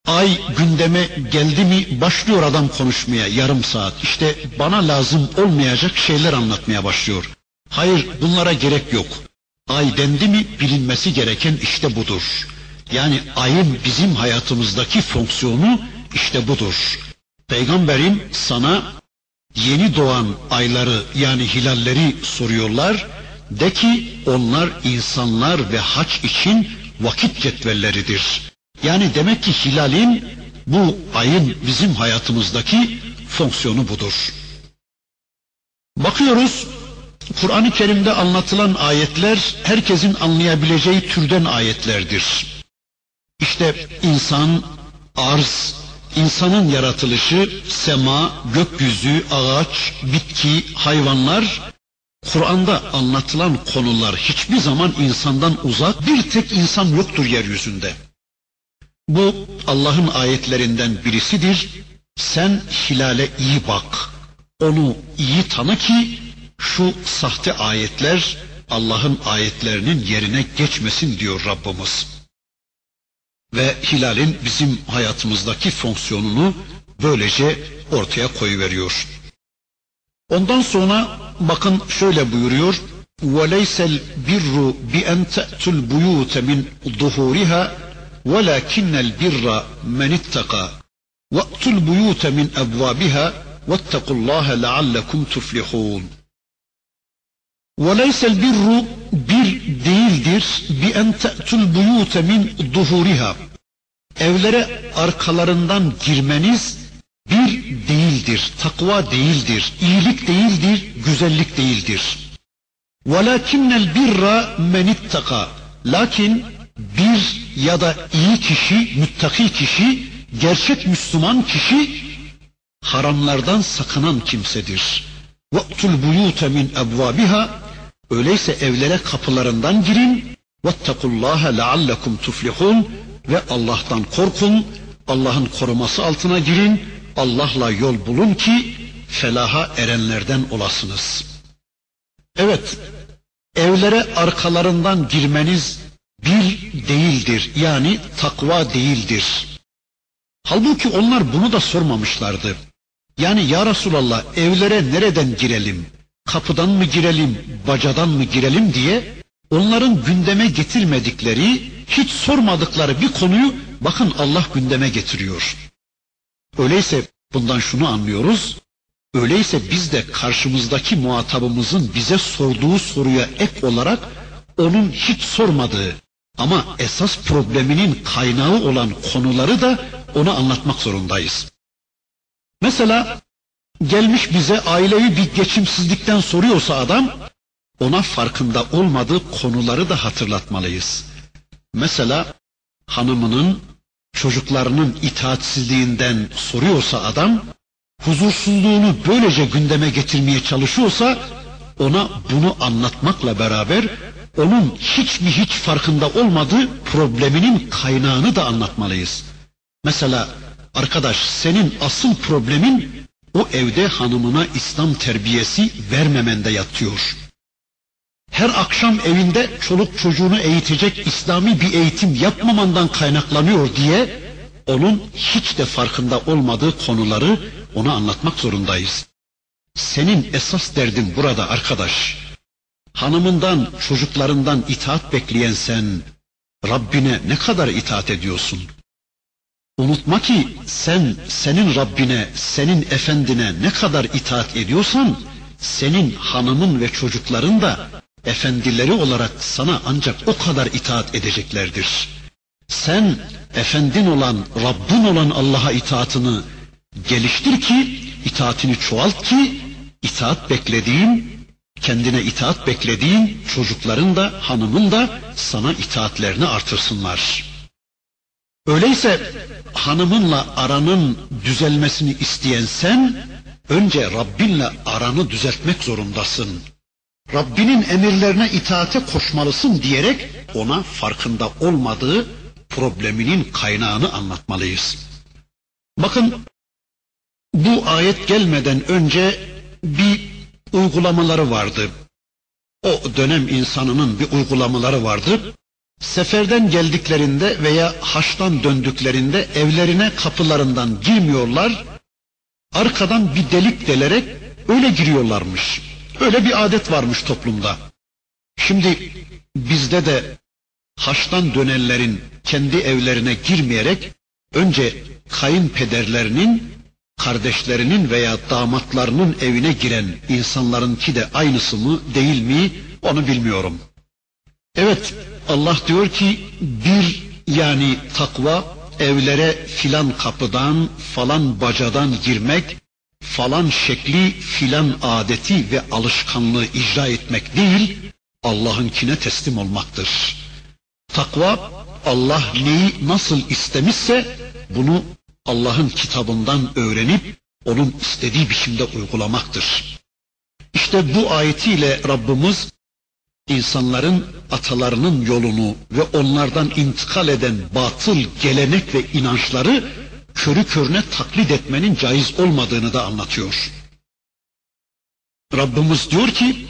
ay gündeme geldi mi başlıyor adam konuşmaya yarım saat. İşte bana lazım olmayacak şeyler anlatmaya başlıyor. Hayır bunlara gerek yok. Ay dendi mi bilinmesi gereken işte budur. Yani ayın bizim hayatımızdaki fonksiyonu işte budur. Peygamberim sana yeni doğan ayları yani hilalleri soruyorlar. De ki onlar insanlar ve haç için vakit cetvelleridir. Yani demek ki hilalin bu ayın bizim hayatımızdaki fonksiyonu budur. Bakıyoruz Kur'an-ı Kerim'de anlatılan ayetler herkesin anlayabileceği türden ayetlerdir. İşte insan, arz, insanın yaratılışı, sema, gökyüzü, ağaç, bitki, hayvanlar, Kur'an'da anlatılan konular hiçbir zaman insandan uzak, bir tek insan yoktur yeryüzünde. Bu Allah'ın ayetlerinden birisidir. Sen hilale iyi bak, onu iyi tanı ki şu sahte ayetler Allah'ın ayetlerinin yerine geçmesin diyor Rabbimiz ve hilalin bizim hayatımızdaki fonksiyonunu böylece ortaya koyuveriyor. Ondan sonra bakın şöyle buyuruyor. وَلَيْسَ الْبِرُّ بِأَنْ تَأْتُوا الْبُيُوتَ مِنْ ظُهُورِهَا وَلَكِنَّ الْبِرَّ مَنِ اتَّقَى وَأْتُوا الْبُيُوتَ مِنْ أَبْوَابِهَا وَاتَّقُوا اللّٰهَ لَعَلَّكُمْ تُفْلِحُونَ وَلَيْسَ الْبِرُّ bir değildir bi en te'tul buyute min duhuriha. Evlere arkalarından girmeniz bir değildir, takva değildir, iyilik değildir, güzellik değildir. وَلَكِنَّ الْبِرَّ مَنِ اتَّقَى Lakin bir ya da iyi kişi, müttaki kişi, gerçek Müslüman kişi haramlardan sakınan kimsedir. وَأْتُ الْبُيُوتَ مِنْ اَبْوَابِهَا Öyleyse evlere kapılarından girin. Vettakullaha leallekum tuflihun ve Allah'tan korkun. Allah'ın koruması altına girin. Allah'la yol bulun ki felaha erenlerden olasınız. Evet, evlere arkalarından girmeniz bir değildir. Yani takva değildir. Halbuki onlar bunu da sormamışlardı. Yani ya Resulallah evlere nereden girelim? Kapıdan mı girelim, bacadan mı girelim diye onların gündeme getirmedikleri, hiç sormadıkları bir konuyu bakın Allah gündeme getiriyor. Öyleyse bundan şunu anlıyoruz. Öyleyse biz de karşımızdaki muhatabımızın bize sorduğu soruya ek olarak onun hiç sormadığı ama esas probleminin kaynağı olan konuları da ona anlatmak zorundayız. Mesela gelmiş bize aileyi bir geçimsizlikten soruyorsa adam ona farkında olmadığı konuları da hatırlatmalıyız. Mesela hanımının çocuklarının itaatsizliğinden soruyorsa adam huzursuzluğunu böylece gündeme getirmeye çalışıyorsa ona bunu anlatmakla beraber onun hiç mi hiç farkında olmadığı probleminin kaynağını da anlatmalıyız. Mesela arkadaş senin asıl problemin o evde hanımına İslam terbiyesi vermemende yatıyor. Her akşam evinde çoluk çocuğunu eğitecek İslami bir eğitim yapmamandan kaynaklanıyor diye onun hiç de farkında olmadığı konuları ona anlatmak zorundayız. Senin esas derdin burada arkadaş. Hanımından, çocuklarından itaat bekleyen sen, Rabbine ne kadar itaat ediyorsun? Unutma ki sen senin Rabbine, senin efendine ne kadar itaat ediyorsan, senin hanımın ve çocukların da efendileri olarak sana ancak o kadar itaat edeceklerdir. Sen efendin olan, Rabbin olan Allah'a itaatını geliştir ki, itaatini çoğalt ki, itaat beklediğin, kendine itaat beklediğin çocukların da hanımın da sana itaatlerini artırsınlar. Öyleyse hanımınla aranın düzelmesini isteyen sen, önce Rabbinle aranı düzeltmek zorundasın. Rabbinin emirlerine itaate koşmalısın diyerek ona farkında olmadığı probleminin kaynağını anlatmalıyız. Bakın bu ayet gelmeden önce bir uygulamaları vardı. O dönem insanının bir uygulamaları vardı. Seferden geldiklerinde veya haçtan döndüklerinde evlerine kapılarından girmiyorlar. Arkadan bir delik delerek öyle giriyorlarmış. Öyle bir adet varmış toplumda. Şimdi bizde de haçtan dönenlerin kendi evlerine girmeyerek önce kayınpederlerinin kardeşlerinin veya damatlarının evine giren insanlarınki de aynısı mı değil mi onu bilmiyorum. Evet Allah diyor ki bir yani takva evlere filan kapıdan falan bacadan girmek falan şekli filan adeti ve alışkanlığı icra etmek değil Allah'ınkine teslim olmaktır. Takva Allah neyi nasıl istemişse bunu Allah'ın kitabından öğrenip onun istediği biçimde uygulamaktır. İşte bu ayetiyle Rabbimiz insanların atalarının yolunu ve onlardan intikal eden batıl gelenek ve inançları körü körüne taklit etmenin caiz olmadığını da anlatıyor. Rabbimiz diyor ki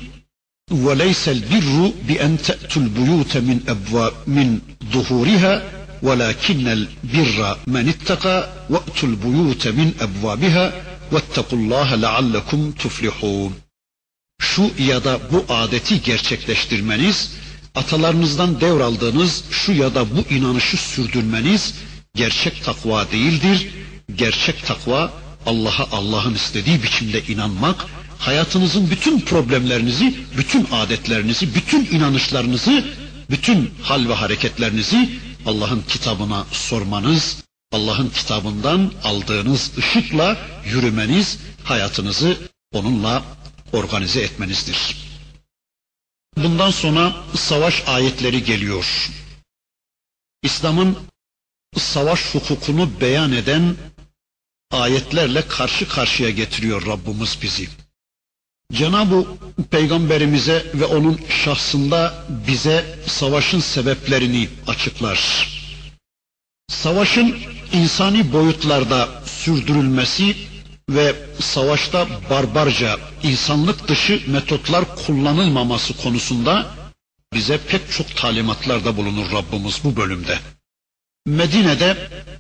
وَلَيْسَ الْبِرُّ بِأَنْ تَأْتُوا الْبُيُوتَ مِنْ أَبْوَابٍ مِنْ ظُهُورِهَا ولكن البر من اتقى وأتوا البيوت من أبوابها واتقوا الله لعلكم تفلحون şu ya da bu adeti gerçekleştirmeniz, atalarınızdan devraldığınız şu ya da bu inanışı sürdürmeniz gerçek takva değildir. Gerçek takva Allah'a Allah'ın istediği biçimde inanmak, hayatınızın bütün problemlerinizi, bütün adetlerinizi, bütün inanışlarınızı, bütün hal ve hareketlerinizi Allah'ın kitabına sormanız, Allah'ın kitabından aldığınız ışıkla yürümeniz, hayatınızı onunla organize etmenizdir. Bundan sonra savaş ayetleri geliyor. İslam'ın savaş hukukunu beyan eden ayetlerle karşı karşıya getiriyor Rabbimiz bizi. Cenab-ı Peygamberimize ve onun şahsında bize savaşın sebeplerini açıklar. Savaşın insani boyutlarda sürdürülmesi ve savaşta barbarca, insanlık dışı metotlar kullanılmaması konusunda bize pek çok talimatlarda bulunur Rabbimiz bu bölümde. Medine'de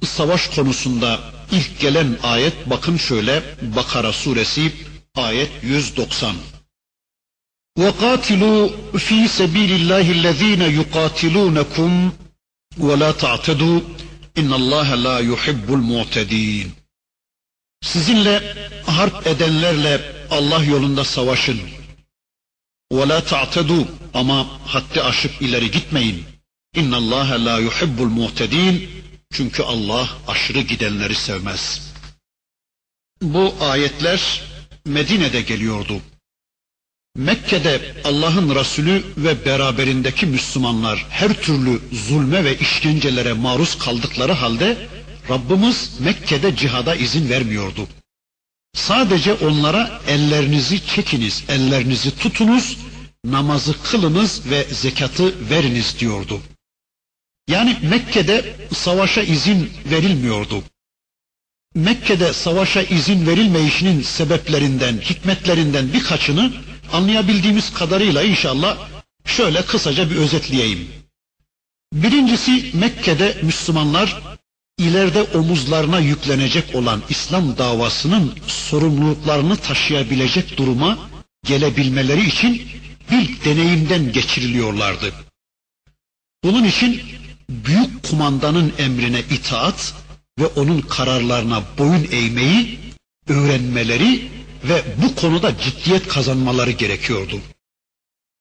savaş konusunda ilk gelen ayet bakın şöyle Bakara suresi ayet 190. وَقَاتِلُوا ف۪ي سَب۪يلِ اللّٰهِ الَّذ۪ينَ يُقَاتِلُونَكُمْ وَلَا تَعْتَدُوا اِنَّ اللّٰهَ لَا يُحِبُّ الْمُعْتَد۪ينَ Sizinle harp edenlerle Allah yolunda savaşın. وَلَا تَعْتَدُوا Ama haddi aşıp ileri gitmeyin. اِنَّ اللّٰهَ لَا يُحِبُّ الْمُعْتَد۪ينَ Çünkü Allah aşırı gidenleri sevmez. Bu ayetler Medine'de geliyordu. Mekke'de Allah'ın Resulü ve beraberindeki Müslümanlar her türlü zulme ve işkencelere maruz kaldıkları halde Rabbimiz Mekke'de cihada izin vermiyordu. Sadece onlara ellerinizi çekiniz, ellerinizi tutunuz, namazı kılınız ve zekatı veriniz diyordu. Yani Mekke'de savaşa izin verilmiyordu. Mekke'de savaşa izin verilmeyişinin sebeplerinden, hikmetlerinden birkaçını anlayabildiğimiz kadarıyla inşallah şöyle kısaca bir özetleyeyim. Birincisi Mekke'de Müslümanlar ileride omuzlarına yüklenecek olan İslam davasının sorumluluklarını taşıyabilecek duruma gelebilmeleri için bir deneyimden geçiriliyorlardı. Bunun için büyük kumandanın emrine itaat ve onun kararlarına boyun eğmeyi öğrenmeleri ve bu konuda ciddiyet kazanmaları gerekiyordu.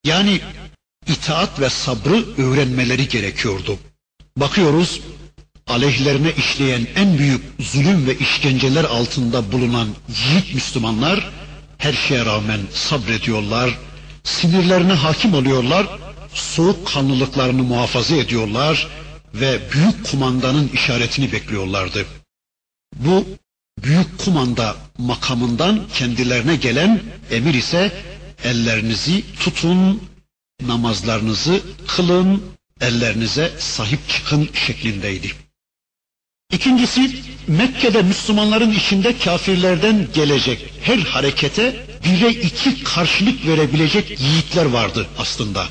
Yani itaat ve sabrı öğrenmeleri gerekiyordu. Bakıyoruz aleyhlerine işleyen en büyük zulüm ve işkenceler altında bulunan yiğit Müslümanlar her şeye rağmen sabrediyorlar, sinirlerine hakim oluyorlar, soğuk kanlılıklarını muhafaza ediyorlar ve büyük kumandanın işaretini bekliyorlardı. Bu büyük kumanda makamından kendilerine gelen emir ise ellerinizi tutun, namazlarınızı kılın, ellerinize sahip çıkın şeklindeydi. İkincisi Mekke'de Müslümanların içinde kafirlerden gelecek her harekete bire iki karşılık verebilecek yiğitler vardı aslında.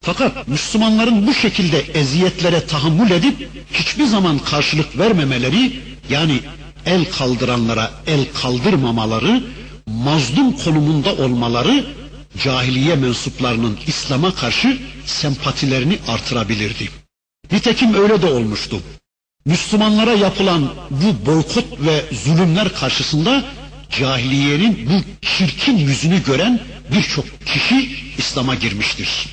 Fakat Müslümanların bu şekilde eziyetlere tahammül edip hiçbir zaman karşılık vermemeleri yani el kaldıranlara el kaldırmamaları, mazlum konumunda olmaları cahiliye mensuplarının İslam'a karşı sempatilerini artırabilirdi. Nitekim öyle de olmuştu. Müslümanlara yapılan bu boykot ve zulümler karşısında cahiliyenin bu çirkin yüzünü gören birçok kişi İslam'a girmiştir.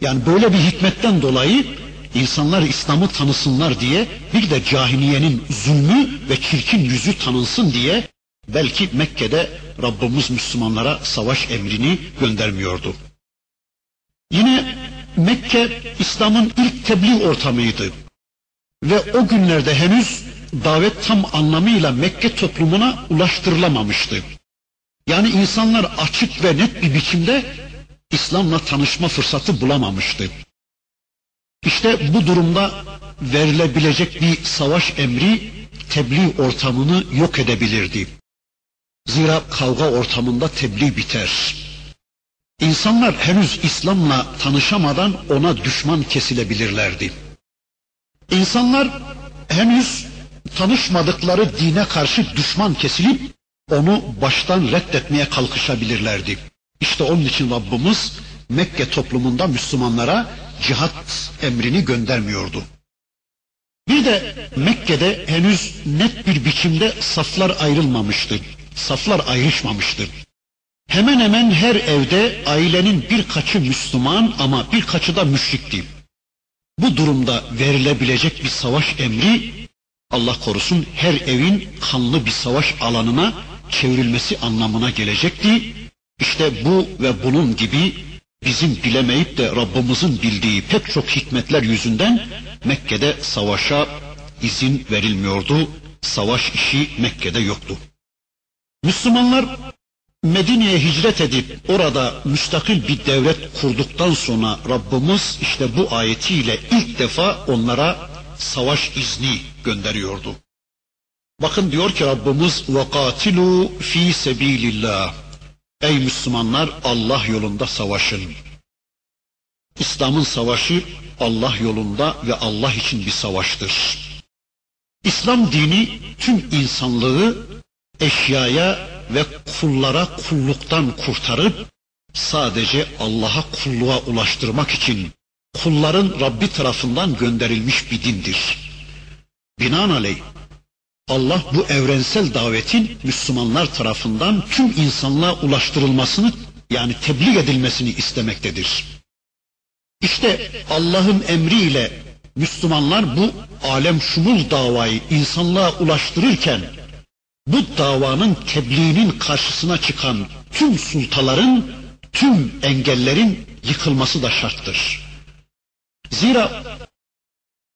Yani böyle bir hikmetten dolayı insanlar İslam'ı tanısınlar diye bir de cahiliyenin zulmü ve çirkin yüzü tanınsın diye belki Mekke'de Rabbimiz Müslümanlara savaş emrini göndermiyordu. Yine Mekke İslam'ın ilk tebliğ ortamıydı. Ve o günlerde henüz davet tam anlamıyla Mekke toplumuna ulaştırılamamıştı. Yani insanlar açık ve net bir biçimde İslam'la tanışma fırsatı bulamamıştı. İşte bu durumda verilebilecek bir savaş emri tebliğ ortamını yok edebilirdi. Zira kavga ortamında tebliğ biter. İnsanlar henüz İslam'la tanışamadan ona düşman kesilebilirlerdi. İnsanlar henüz tanışmadıkları dine karşı düşman kesilip onu baştan reddetmeye kalkışabilirlerdi. İşte onun için Rabbimiz Mekke toplumunda Müslümanlara cihat emrini göndermiyordu. Bir de Mekke'de henüz net bir biçimde saflar ayrılmamıştı. Saflar ayrışmamıştı. Hemen hemen her evde ailenin birkaçı Müslüman ama birkaçı da müşrikti. Bu durumda verilebilecek bir savaş emri Allah korusun her evin kanlı bir savaş alanına çevrilmesi anlamına gelecekti. İşte bu ve bunun gibi bizim bilemeyip de Rabbimizin bildiği pek çok hikmetler yüzünden Mekke'de savaşa izin verilmiyordu. Savaş işi Mekke'de yoktu. Müslümanlar Medine'ye hicret edip orada müstakil bir devlet kurduktan sonra Rabbimiz işte bu ayetiyle ilk defa onlara savaş izni gönderiyordu. Bakın diyor ki Rabbimiz وَقَاتِلُوا fi sebilillah. Ey Müslümanlar Allah yolunda savaşın. İslam'ın savaşı Allah yolunda ve Allah için bir savaştır. İslam dini tüm insanlığı eşyaya ve kullara kulluktan kurtarıp sadece Allah'a kulluğa ulaştırmak için kulların Rabbi tarafından gönderilmiş bir dindir. Binaenaleyh Allah bu evrensel davetin Müslümanlar tarafından tüm insanlığa ulaştırılmasını yani tebliğ edilmesini istemektedir. İşte Allah'ın emriyle Müslümanlar bu alem şumul davayı insanlığa ulaştırırken bu davanın tebliğinin karşısına çıkan tüm sultaların, tüm engellerin yıkılması da şarttır. Zira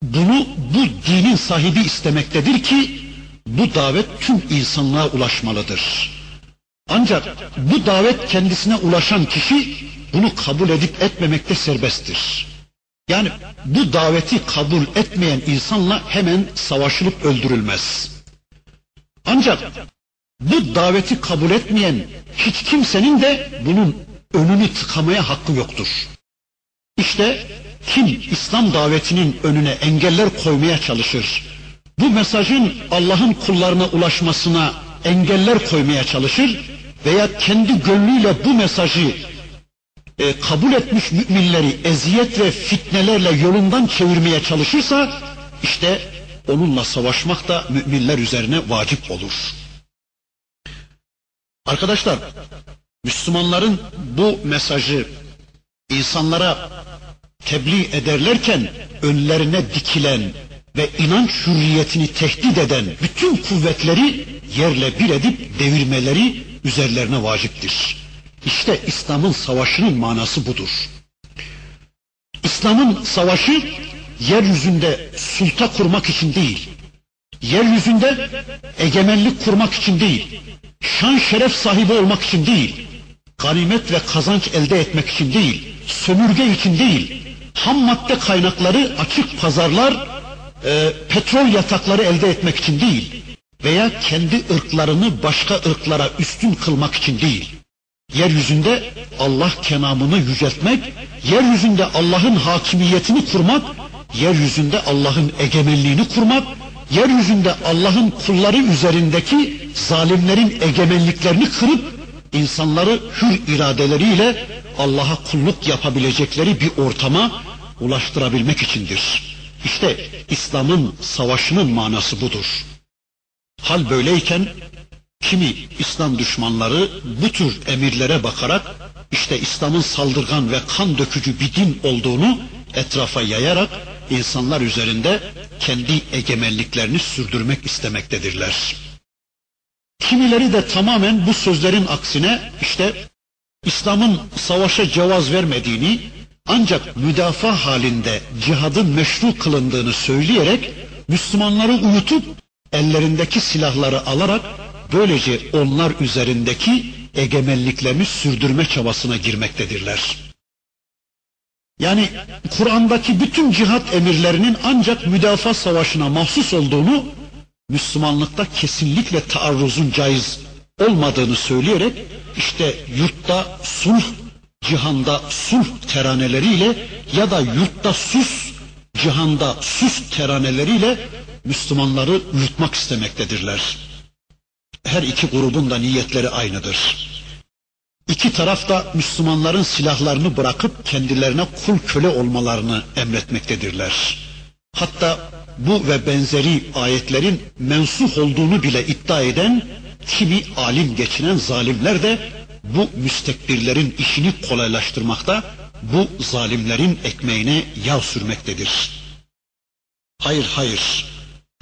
bunu bu dinin sahibi istemektedir ki bu davet tüm insanlığa ulaşmalıdır. Ancak bu davet kendisine ulaşan kişi bunu kabul edip etmemekte serbesttir. Yani bu daveti kabul etmeyen insanla hemen savaşılıp öldürülmez. Ancak bu daveti kabul etmeyen hiç kimsenin de bunun önünü tıkamaya hakkı yoktur. İşte kim İslam davetinin önüne engeller koymaya çalışır, bu mesajın Allah'ın kullarına ulaşmasına engeller koymaya çalışır veya kendi gönlüyle bu mesajı e, kabul etmiş müminleri eziyet ve fitnelerle yolundan çevirmeye çalışırsa işte onunla savaşmak da müminler üzerine vacip olur. Arkadaşlar Müslümanların bu mesajı insanlara tebliğ ederlerken önlerine dikilen ve inanç hürriyetini tehdit eden bütün kuvvetleri yerle bir edip devirmeleri üzerlerine vaciptir. İşte İslam'ın savaşının manası budur. İslam'ın savaşı yeryüzünde sulta kurmak için değil, yeryüzünde egemenlik kurmak için değil, şan şeref sahibi olmak için değil, ganimet ve kazanç elde etmek için değil, sömürge için değil, ham madde kaynakları açık pazarlar, e, petrol yatakları elde etmek için değil veya kendi ırklarını başka ırklara üstün kılmak için değil. Yeryüzünde Allah kenamını yüceltmek, yeryüzünde Allah'ın hakimiyetini kurmak, yeryüzünde Allah'ın egemenliğini kurmak, yeryüzünde Allah'ın kulları üzerindeki zalimlerin egemenliklerini kırıp insanları hür iradeleriyle Allah'a kulluk yapabilecekleri bir ortama ulaştırabilmek içindir. İşte İslam'ın savaşının manası budur. Hal böyleyken kimi İslam düşmanları bu tür emirlere bakarak işte İslam'ın saldırgan ve kan dökücü bir din olduğunu etrafa yayarak insanlar üzerinde kendi egemenliklerini sürdürmek istemektedirler. Kimileri de tamamen bu sözlerin aksine işte İslam'ın savaşa cevaz vermediğini ancak müdafaa halinde cihadın meşru kılındığını söyleyerek Müslümanları uyutup ellerindeki silahları alarak böylece onlar üzerindeki egemenliklerini sürdürme çabasına girmektedirler. Yani Kur'an'daki bütün cihat emirlerinin ancak müdafaa savaşına mahsus olduğunu, Müslümanlıkta kesinlikle taarruzun caiz olmadığını söyleyerek işte yurtta sulh, cihanda sulh teraneleriyle ya da yurtta sus, cihanda sus teraneleriyle Müslümanları yutmak istemektedirler. Her iki grubun da niyetleri aynıdır. İki taraf da Müslümanların silahlarını bırakıp kendilerine kul köle olmalarını emretmektedirler. Hatta bu ve benzeri ayetlerin mensuh olduğunu bile iddia eden kimi alim geçinen zalimler de bu müstekbirlerin işini kolaylaştırmakta, bu zalimlerin ekmeğine yağ sürmektedir. Hayır hayır,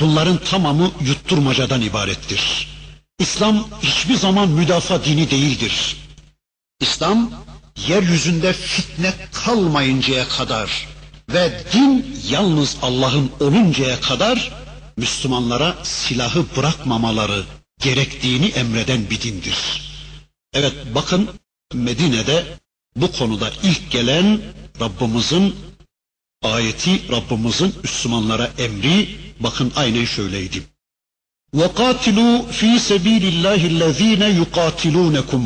bunların tamamı yutturmacadan ibarettir. İslam hiçbir zaman müdafaa dini değildir. İslam yeryüzünde fitne kalmayıncaya kadar ve din yalnız Allah'ın oluncaya kadar Müslümanlara silahı bırakmamaları gerektiğini emreden bir dindir. Evet bakın Medine'de bu konuda ilk gelen Rabbimizin ayeti, Rabbimizin Müslümanlara emri bakın aynen şöyleydi. وَقَاتِلُوا ف۪ي سَب۪يلِ اللّٰهِ الَّذ۪ينَ يُقَاتِلُونَكُمْ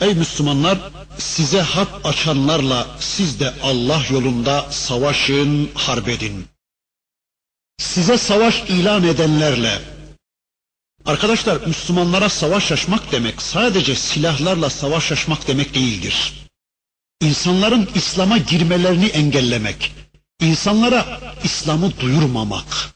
Ey Müslümanlar size harp açanlarla siz de Allah yolunda savaşın, harp edin. Size savaş ilan edenlerle Arkadaşlar Müslümanlara savaş açmak demek sadece silahlarla savaş açmak demek değildir. İnsanların İslam'a girmelerini engellemek, insanlara İslam'ı duyurmamak,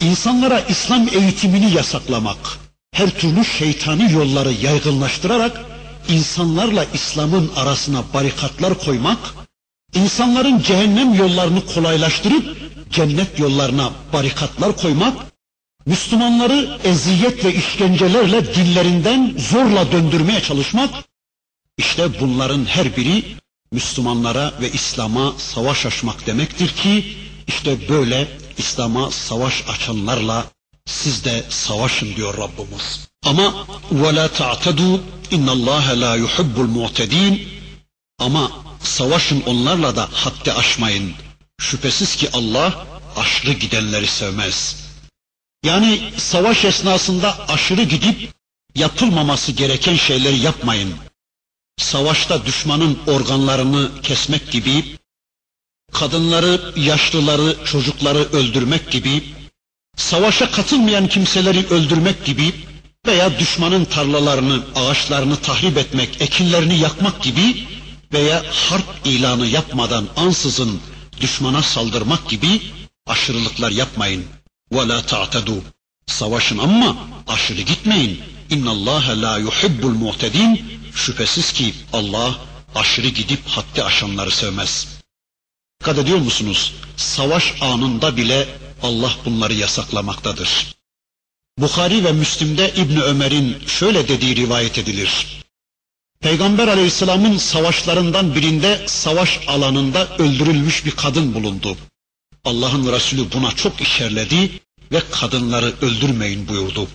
insanlara İslam eğitimini yasaklamak, her türlü şeytani yolları yaygınlaştırarak insanlarla İslam'ın arasına barikatlar koymak, insanların cehennem yollarını kolaylaştırıp cennet yollarına barikatlar koymak, Müslümanları eziyet ve işkencelerle dillerinden zorla döndürmeye çalışmak, işte bunların her biri Müslümanlara ve İslam'a savaş açmak demektir ki, işte böyle İslam'a savaş açanlarla siz de savaşın diyor Rabbimiz. Ama ve la ta'tadu innallâhe la yuhibbul mu'tedin ama savaşın onlarla da haddi aşmayın. Şüphesiz ki Allah aşırı gidenleri sevmez. Yani savaş esnasında aşırı gidip yapılmaması gereken şeyleri yapmayın. Savaşta düşmanın organlarını kesmek gibi, kadınları, yaşlıları, çocukları öldürmek gibi, savaşa katılmayan kimseleri öldürmek gibi, veya düşmanın tarlalarını, ağaçlarını tahrip etmek, ekinlerini yakmak gibi veya harp ilanı yapmadan ansızın düşmana saldırmak gibi aşırılıklar yapmayın. وَلَا تَعْتَدُوا Savaşın ama aşırı gitmeyin. اِنَّ اللّٰهَ لَا يُحِبُّ الْمُعْتَد۪ينَ Şüphesiz ki Allah aşırı gidip haddi aşanları sevmez. Dikkat ediyor musunuz? Savaş anında bile Allah bunları yasaklamaktadır. Bukhari ve Müslim'de İbni Ömer'in şöyle dediği rivayet edilir. Peygamber aleyhisselamın savaşlarından birinde savaş alanında öldürülmüş bir kadın bulundu. Allah'ın Resulü buna çok işerledi ve kadınları öldürmeyin buyurdu.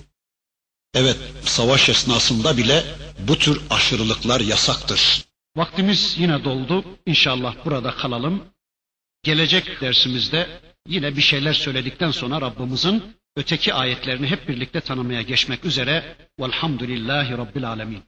Evet, savaş esnasında bile bu tür aşırılıklar yasaktır. Vaktimiz yine doldu. İnşallah burada kalalım. Gelecek dersimizde yine bir şeyler söyledikten sonra Rabbimizin öteki ayetlerini hep birlikte tanımaya geçmek üzere. Velhamdülillahi Rabbil Alemin.